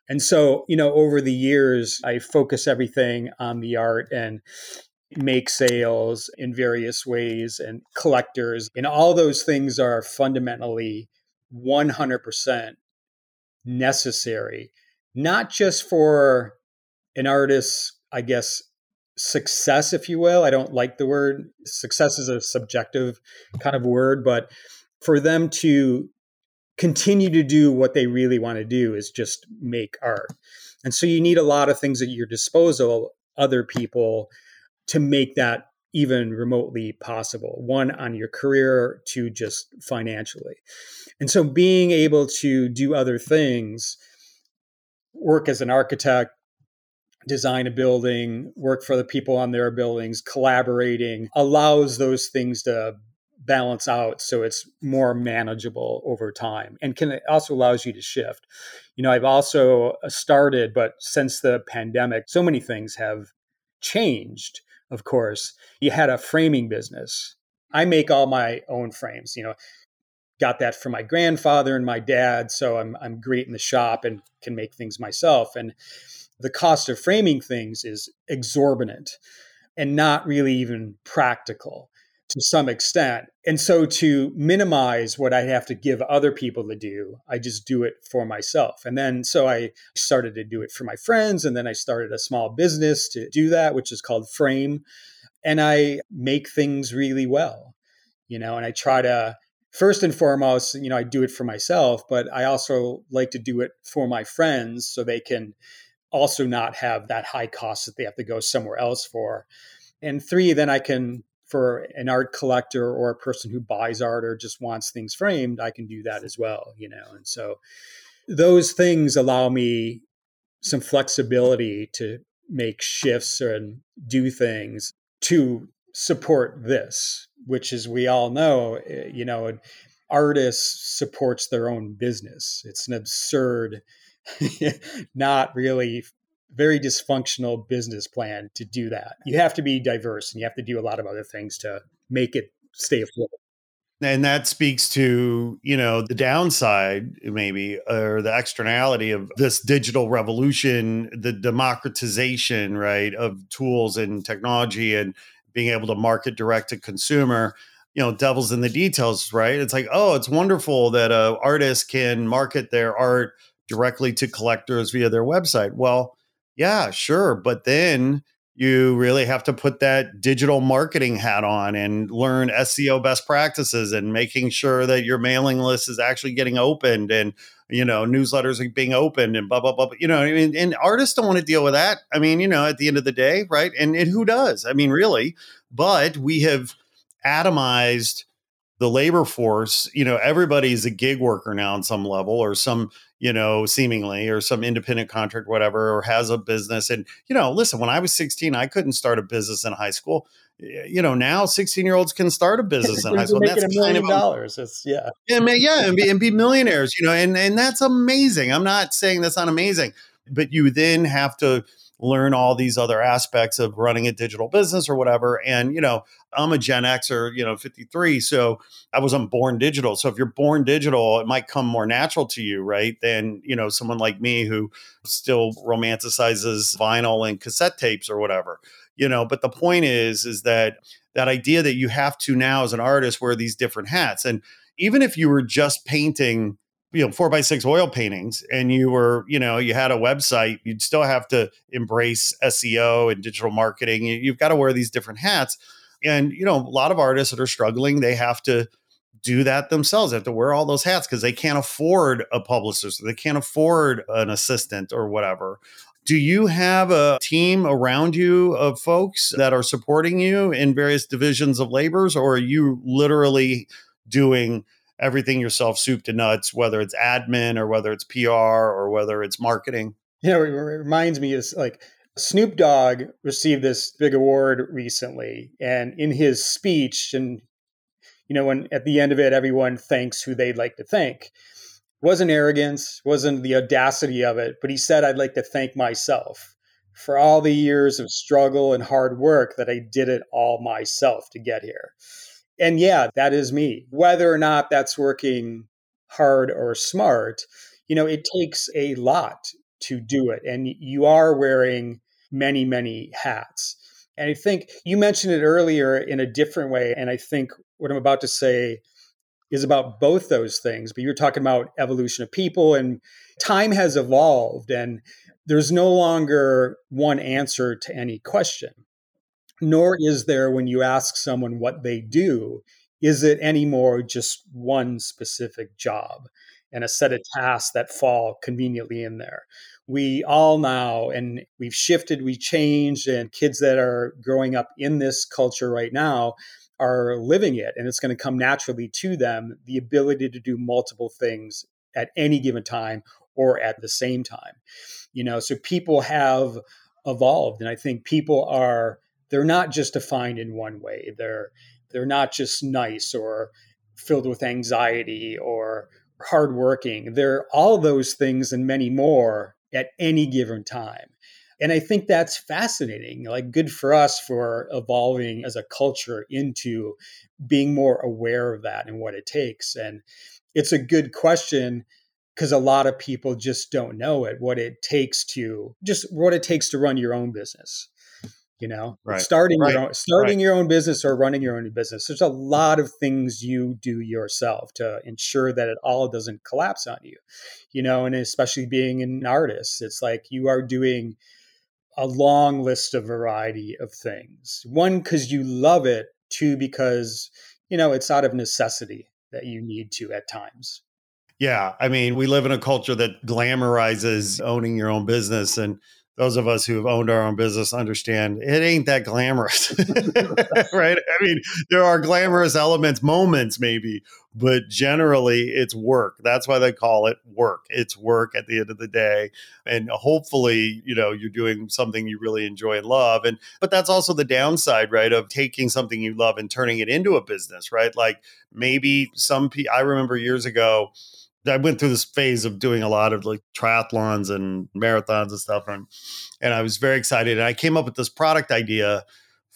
Speaker 2: And so, you know, over the years, I focus everything on the art and make sales in various ways and collectors. And all those things are fundamentally 100% necessary, not just for an artist's, I guess, success, if you will. I don't like the word success is a subjective kind of word, but for them to continue to do what they really want to do is just make art. And so you need a lot of things at your disposal, other people, to make that even remotely possible. One on your career, two just financially. And so being able to do other things, work as an architect, design a building, work for the people on their buildings, collaborating allows those things to balance out so it's more manageable over time and can also allows you to shift. You know, I've also uh, started but since the pandemic so many things have changed, of course. You had a framing business. I make all my own frames, you know. Got that from my grandfather and my dad, so I'm I'm great in the shop and can make things myself and the cost of framing things is exorbitant and not really even practical to some extent. And so to minimize what I have to give other people to do, I just do it for myself. And then so I started to do it for my friends and then I started a small business to do that which is called Frame and I make things really well. You know, and I try to first and foremost, you know, I do it for myself, but I also like to do it for my friends so they can also not have that high cost that they have to go somewhere else for. And three, then I can, for an art collector or a person who buys art or just wants things framed, I can do that as well, you know. And so those things allow me some flexibility to make shifts and do things to support this, which as we all know, eh, you know, an artist supports their own business. It's an absurd not really very dysfunctional business plan to do that. You have to be diverse and you have to do a lot of other things to make it stay afloat.
Speaker 1: And that speaks to, you know, the downside, maybe, or the externality of this digital revolution, the democratization, right, of tools and technology and being able to market direct to consumer. You know, devil's in the details, right? It's like, oh, it's wonderful that a artist can market their art directly to collectors via their website. Well, yeah, sure. But then you really have to put that digital marketing hat on and learn SEO best practices and making sure that your mailing list is actually getting opened and you know newsletters are being opened and blah blah blah. You know, I mean, and artists don't want to deal with that. I mean, you know, at the end of the day, right? And, and who does? I mean, really. But we have atomized the labor force. You know, everybody's a gig worker now on some level or some you know, seemingly, or some independent contract, whatever, or has a business. And, you know, listen, when I was 16, I couldn't start a business in high school. You know, now 16 year olds can start a business in high school.
Speaker 2: That's a million kind of dollars. It's, yeah.
Speaker 1: Yeah, yeah, and be, and be millionaires, you know, and, and that's amazing. I'm not saying that's not amazing, but you then have to learn all these other aspects of running a digital business or whatever. And, you know, I'm a Gen X or, you know, 53. So I wasn't born digital. So if you're born digital, it might come more natural to you, right? Than, you know, someone like me who still romanticizes vinyl and cassette tapes or whatever. You know, but the point is, is that that idea that you have to now as an artist wear these different hats. And even if you were just painting you know four by six oil paintings and you were you know you had a website you'd still have to embrace seo and digital marketing you've got to wear these different hats and you know a lot of artists that are struggling they have to do that themselves they have to wear all those hats because they can't afford a publicist they can't afford an assistant or whatever do you have a team around you of folks that are supporting you in various divisions of labors or are you literally doing everything yourself, soup to nuts, whether it's admin or whether it's PR or whether it's marketing.
Speaker 2: You know, it reminds me is like Snoop Dogg received this big award recently, and in his speech, and you know, when at the end of it, everyone thanks who they'd like to thank. wasn't arrogance, wasn't the audacity of it, but he said, "I'd like to thank myself." For all the years of struggle and hard work that I did it all myself to get here. And yeah, that is me. Whether or not that's working hard or smart, you know, it takes a lot to do it. And you are wearing many, many hats. And I think you mentioned it earlier in a different way. And I think what I'm about to say is about both those things. But you're talking about evolution of people, and time has evolved, and there's no longer one answer to any question. Nor is there when you ask someone what they do, is it anymore just one specific job and a set of tasks that fall conveniently in there? We all now, and we've shifted, we changed, and kids that are growing up in this culture right now are living it and it's going to come naturally to them the ability to do multiple things at any given time or at the same time you know so people have evolved and i think people are they're not just defined in one way they're they're not just nice or filled with anxiety or hardworking they're all those things and many more at any given time and I think that's fascinating. Like, good for us for evolving as a culture into being more aware of that and what it takes. And it's a good question because a lot of people just don't know it, what it takes to just what it takes to run your own business. You know,
Speaker 1: right.
Speaker 2: starting
Speaker 1: right.
Speaker 2: your own, starting
Speaker 1: right.
Speaker 2: your own business or running your own business. There's a lot of things you do yourself to ensure that it all doesn't collapse on you. You know, and especially being an artist, it's like you are doing a long list of variety of things. One, because you love it. Two, because, you know, it's out of necessity that you need to at times.
Speaker 1: Yeah. I mean, we live in a culture that glamorizes owning your own business. And those of us who have owned our own business understand it ain't that glamorous, right? I mean, there are glamorous elements, moments maybe, but generally it's work. That's why they call it work. It's work at the end of the day. And hopefully, you know, you're doing something you really enjoy and love. And, but that's also the downside, right? Of taking something you love and turning it into a business, right? Like maybe some people, I remember years ago, I went through this phase of doing a lot of like triathlons and marathons and stuff. And, and I was very excited. And I came up with this product idea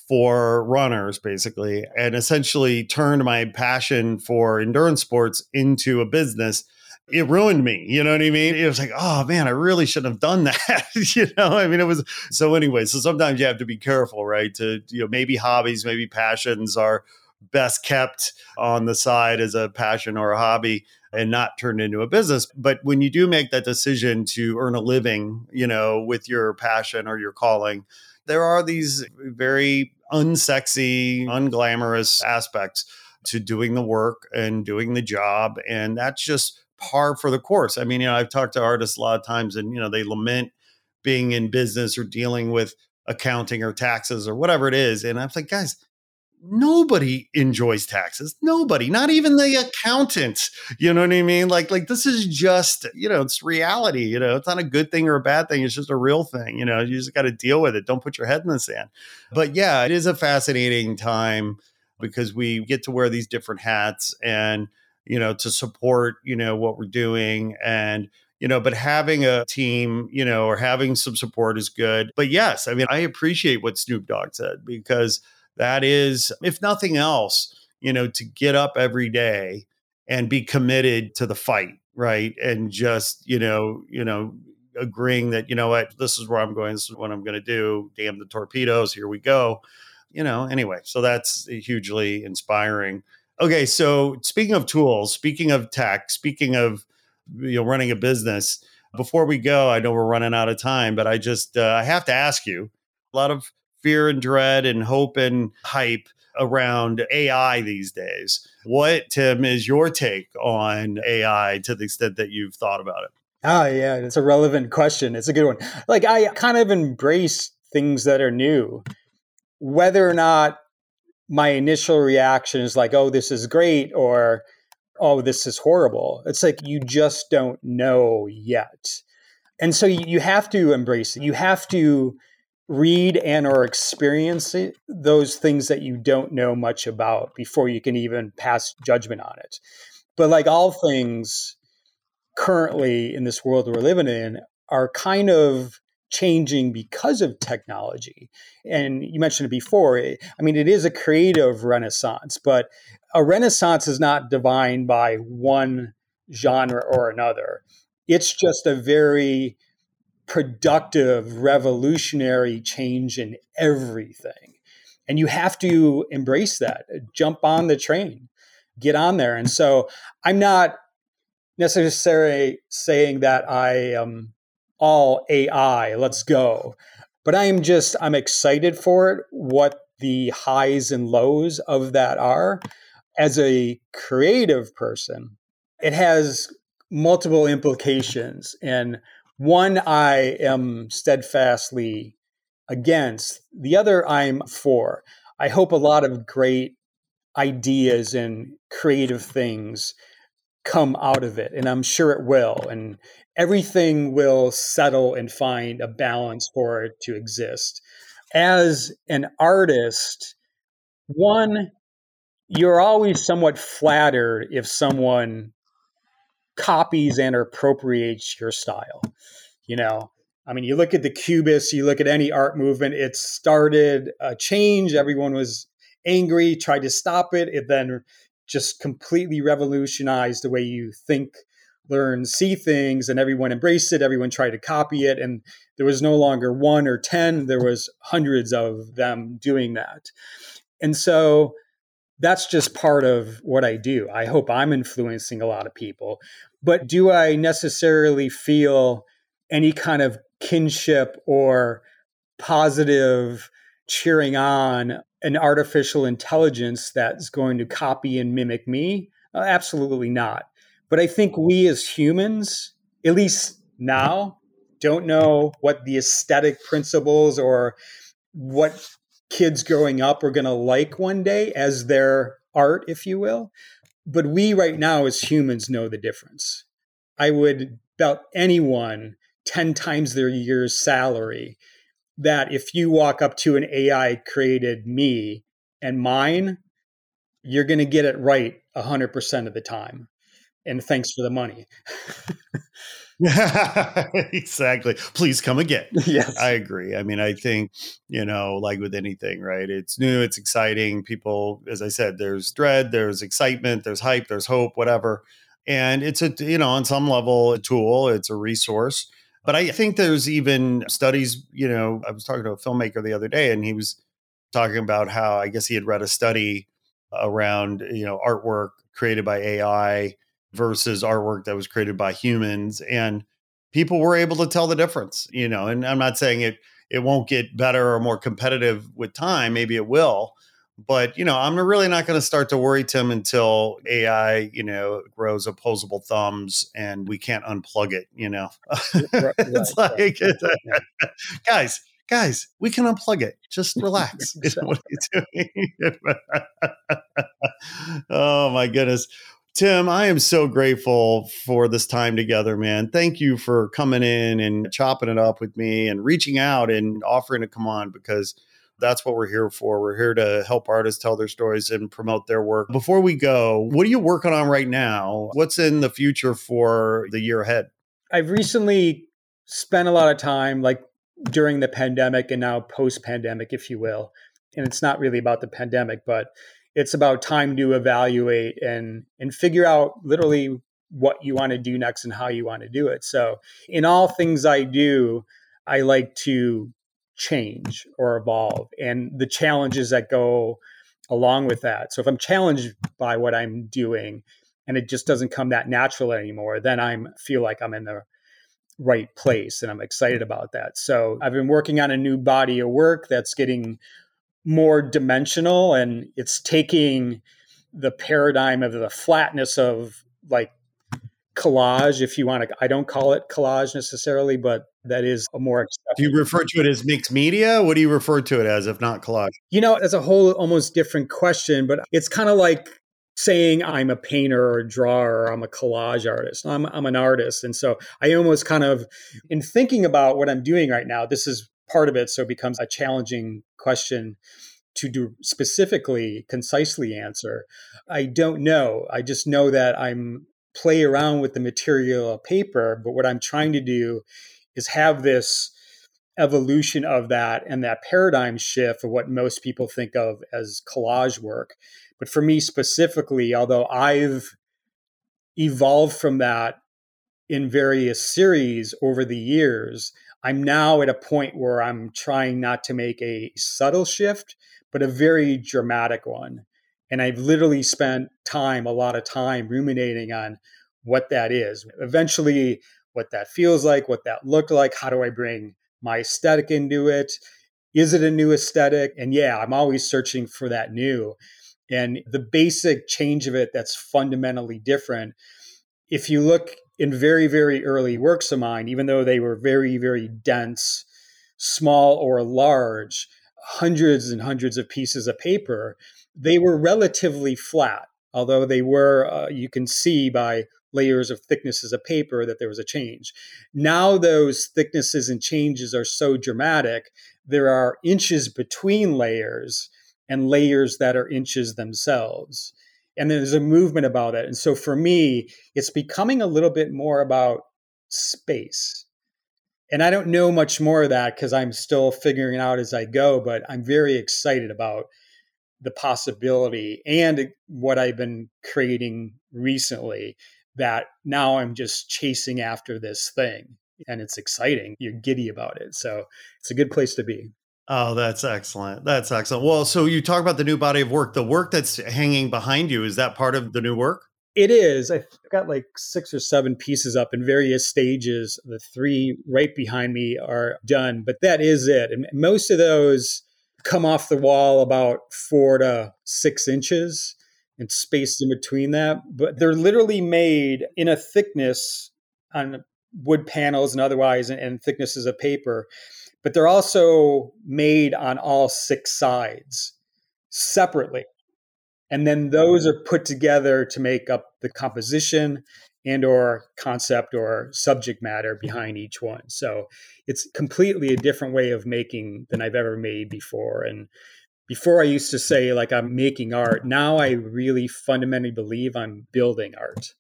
Speaker 1: for runners, basically, and essentially turned my passion for endurance sports into a business. It ruined me. You know what I mean? It was like, oh man, I really shouldn't have done that. you know, I mean, it was so anyway. So sometimes you have to be careful, right? To, you know, maybe hobbies, maybe passions are best kept on the side as a passion or a hobby and not turned into a business. But when you do make that decision to earn a living, you know, with your passion or your calling, there are these very unsexy, unglamorous aspects to doing the work and doing the job. And that's just par for the course. I mean, you know, I've talked to artists a lot of times and, you know, they lament being in business or dealing with accounting or taxes or whatever it is. And I'm like, guys, nobody enjoys taxes. Nobody not even the accountant. You know what i mean? Like like this is just you know it's reality you know? It's not a good thing or a bad thing. It's just a real thing you know? You just got to deal with it. Don't put your head in the sand. But yeah it is a fascinating time because we get to wear these different hats and you know to support you know what we're doing and you know, but having a team, you know, or having some support is good. But yes, I mean, I appreciate what Snoop Dogg said because that is, if nothing else, you know, to get up every day and be committed to the fight, right? And just, you know, you know, agreeing that, you know what, this is where I'm going, this is what I'm going to do. Damn the torpedoes, here we go. You know, anyway, so that's hugely inspiring. Okay, so speaking of tools, speaking of tech, speaking of you know running a business, before we go, I know we're running out of time, but I just uh, I have to ask you. A lot of fear and dread and hope and hype around AI these days. What, Tim, is your take on AI to the extent that you've thought about it?
Speaker 2: Oh, yeah, it's a relevant question. It's a good one. Like, I kind of embrace things that are new, whether or not my initial reaction is like, oh, this is great, or oh, this is horrible. It's like you just don't know yet. And so you have to embrace it. You have to read and or experience it, those things that you don't know much about before you can even pass judgment on it. But like all things currently in this world we're living in are kind of changing because of technology. And you mentioned it before. I mean, it is a creative renaissance, but a renaissance is not defined by one genre or another. It's just a very productive, revolutionary change in everything. And you have to embrace that, jump on the train, get on there. And so I'm not necessarily saying that I am all AI, let's go. But I am just, I'm excited for it, what the highs and lows of that are. As a creative person, it has multiple implications. And one I am steadfastly against, the other I'm for. I hope a lot of great ideas and creative things come out of it, and I'm sure it will. And everything will settle and find a balance for it to exist. As an artist, one, you're always somewhat flattered if someone copies and appropriates your style. You know, I mean, you look at the Cubists, you look at any art movement, it started a change. Everyone was angry, tried to stop it. It then just completely revolutionized the way you think, learn, see things, and everyone embraced it. Everyone tried to copy it. And there was no longer one or 10, there was hundreds of them doing that. And so that's just part of what I do. I hope I'm influencing a lot of people. But do I necessarily feel any kind of kinship or positive cheering on an artificial intelligence that's going to copy and mimic me? Uh, absolutely not. But I think we as humans, at least now, don't know what the aesthetic principles or what kids growing up are going to like one day as their art, if you will. But we right now as humans know the difference. I would bet anyone 10 times their year's salary that if you walk up to an AI created me and mine, you're going to get it right 100% of the time. And thanks for the money.
Speaker 1: exactly. Please come again.
Speaker 2: Yes.
Speaker 1: I agree. I mean, I think, you know, like with anything, right? It's new, it's exciting. People, as I said, there's dread, there's excitement, there's hype, there's hope, whatever. And it's a, you know, on some level, a tool, it's a resource. But I think there's even studies, you know, I was talking to a filmmaker the other day and he was talking about how I guess he had read a study around, you know, artwork created by AI versus artwork that was created by humans and people were able to tell the difference, you know, and I'm not saying it it won't get better or more competitive with time, maybe it will, but you know, I'm really not going to start to worry Tim until AI, you know, grows opposable thumbs and we can't unplug it. You know, right, it's right, like, right. guys, guys, we can unplug it. Just relax. what are you doing? oh my goodness. Tim, I am so grateful for this time together, man. Thank you for coming in and chopping it up with me and reaching out and offering to come on because that's what we're here for. We're here to help artists tell their stories and promote their work. Before we go, what are you working on right now? What's in the future for the year ahead?
Speaker 2: I've recently spent a lot of time, like during the pandemic and now post pandemic, if you will. And it's not really about the pandemic, but it's about time to evaluate and and figure out literally what you want to do next and how you want to do it. So, in all things I do, I like to change or evolve and the challenges that go along with that. So if I'm challenged by what I'm doing and it just doesn't come that natural anymore, then I'm feel like I'm in the right place and I'm excited about that. So I've been working on a new body of work that's getting more dimensional and it's taking the paradigm of the flatness of like collage if you want to i don't call it collage necessarily but that is a more
Speaker 1: do you refer to it as mixed media? What do you refer to it as if not collage?
Speaker 2: You know it's a whole almost different question but it's kind of like saying i'm a painter or a drawer or i'm a collage artist I'm, I'm an artist and so i almost kind of in thinking about what i'm doing right now this is part of it so it becomes a challenging question to do specifically concisely answer i don't know i just know that i'm play around with the material of paper. But what I'm trying to do is have this evolution of that and that paradigm shift of what most people think of as collage work. But for me specifically, although I've evolved from that in various series over the years, I'm now at a point where I'm trying not to make a subtle shift, but a very dramatic one. And I've literally spent time, a lot of time ruminating on what that is. Eventually, what that feels like, what that looked like, how do I bring my aesthetic into it? Is it a new aesthetic? And yeah, I'm always searching for that new. And the basic change of it that's fundamentally different. If you look in very, very early works of mine, even though they were very, very dense, small or large, hundreds and hundreds of pieces of paper, they were relatively flat, although they were, uh, you can see by layers of thicknesses of paper that there was a change. Now, those thicknesses and changes are so dramatic, there are inches between layers and layers that are inches themselves. And there's a movement about it. And so for me, it's becoming a little bit more about space. And I don't know much more of that because I'm still figuring it out as I go, but I'm very excited about the possibility and what I've been creating recently that now I'm just chasing after this thing and it's exciting. You're giddy about it. So it's a good place to be.
Speaker 1: Oh, that's excellent. That's excellent. Well, so you talk about the new body of work. The work that's hanging behind you, is that part of the new work?
Speaker 2: It is. I've got like six or seven pieces up in various stages. The three right behind me are done, but that is it. And most of those come off the wall about four to six inches and spaced in between that. But they're literally made in a thickness on wood panels and otherwise, and, and thicknesses of paper. But they're also made on all six sides separately. And then those are put together to make up the composition and or concept or subject matter behind each one. So it's completely a different way of making than I've ever made before. And before I used to say like I'm making art. Now I really fundamentally believe I'm building art,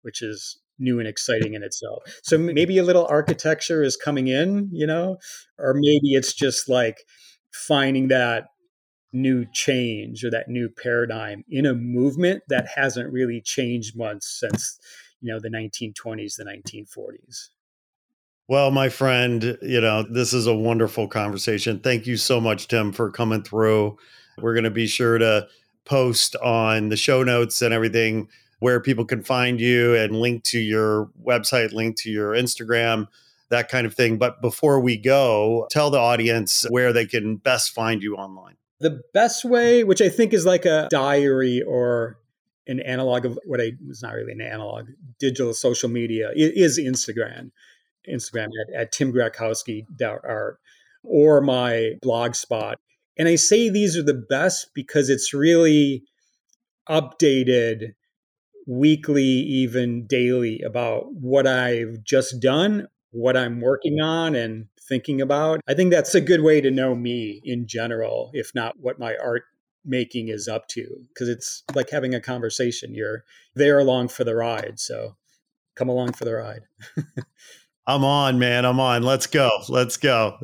Speaker 2: which is new and exciting in itself. So maybe a little architecture is coming in, you know, or maybe it's just like finding that new change or that new paradigm in a movement that hasn't really changed much since, you know, the 1920s, the 1940s.
Speaker 1: Well, my friend, you know, this is a wonderful conversation. Thank you so much, Tim, for coming through. We're going to be sure to post on the show notes and everything where people can find you and link to your website, link to your Instagram, that kind of thing. But before we go, tell the audience where they can best find you online.
Speaker 2: The best way, which I think is like a diary or an analog of what I was not really an analog, digital social media, is Instagram. Instagram at, at timgratkowski.art or my blog spot. And I say these are the best because it's really updated weekly, even daily about what I've just done, what I'm working mm-hmm. on and thinking about. I think that's a good way to know me in general, if not what my art making is up to, because it's like having a conversation. You're there along for the ride. So come along for the ride.
Speaker 1: I'm on, man. I'm on. Let's go. Let's go.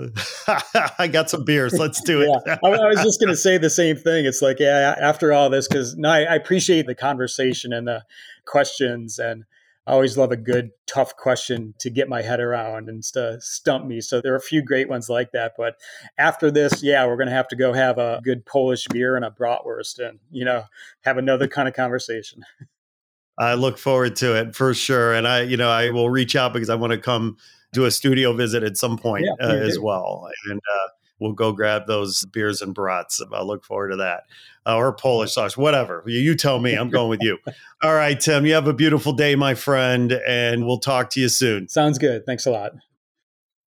Speaker 1: I got some beers. Let's do it.
Speaker 2: yeah. I, I, was just going to say the same thing. It's like, yeah, after all this, because no, I, I, appreciate the conversation and the questions. And I always love a good, tough question to get my head around and to stump me. So there are a few great ones like that. But after this, yeah, we're going to have to go have a good Polish beer and a bratwurst and, you know, have another kind of conversation.
Speaker 1: I look forward to it for sure. And I, you know, I will reach out because I want to come do a studio visit at some point yeah, uh, as well. And uh, we'll go grab those beers and brats. I look forward to that. Uh, or Polish sauce, whatever. You, you tell me. I'm going with you. All right, Tim, you have a beautiful day, my friend, and we'll talk to you soon.
Speaker 2: Sounds good. Thanks a lot.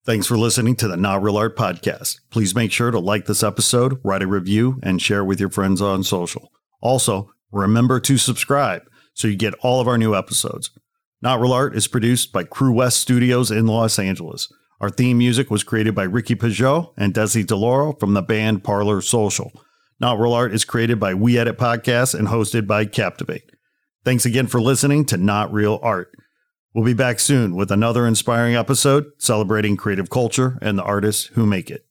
Speaker 1: Thanks for listening to the Not Real Art Podcast. Please make sure to like this episode, write a review, and share with your friends on social. Also, remember to subscribe so you get all of our new episodes. Not Real Art is produced by Crewest Studios in Los Angeles. Our theme music was created by Ricky Pajot and Desi DeLauro from the band Parlor Social. Not Real Art is created by We Edit Podcasts and hosted by Captivate. Thanks again for listening to Not Real Art. We'll be back soon with another inspiring episode celebrating creative culture and the artists who make it.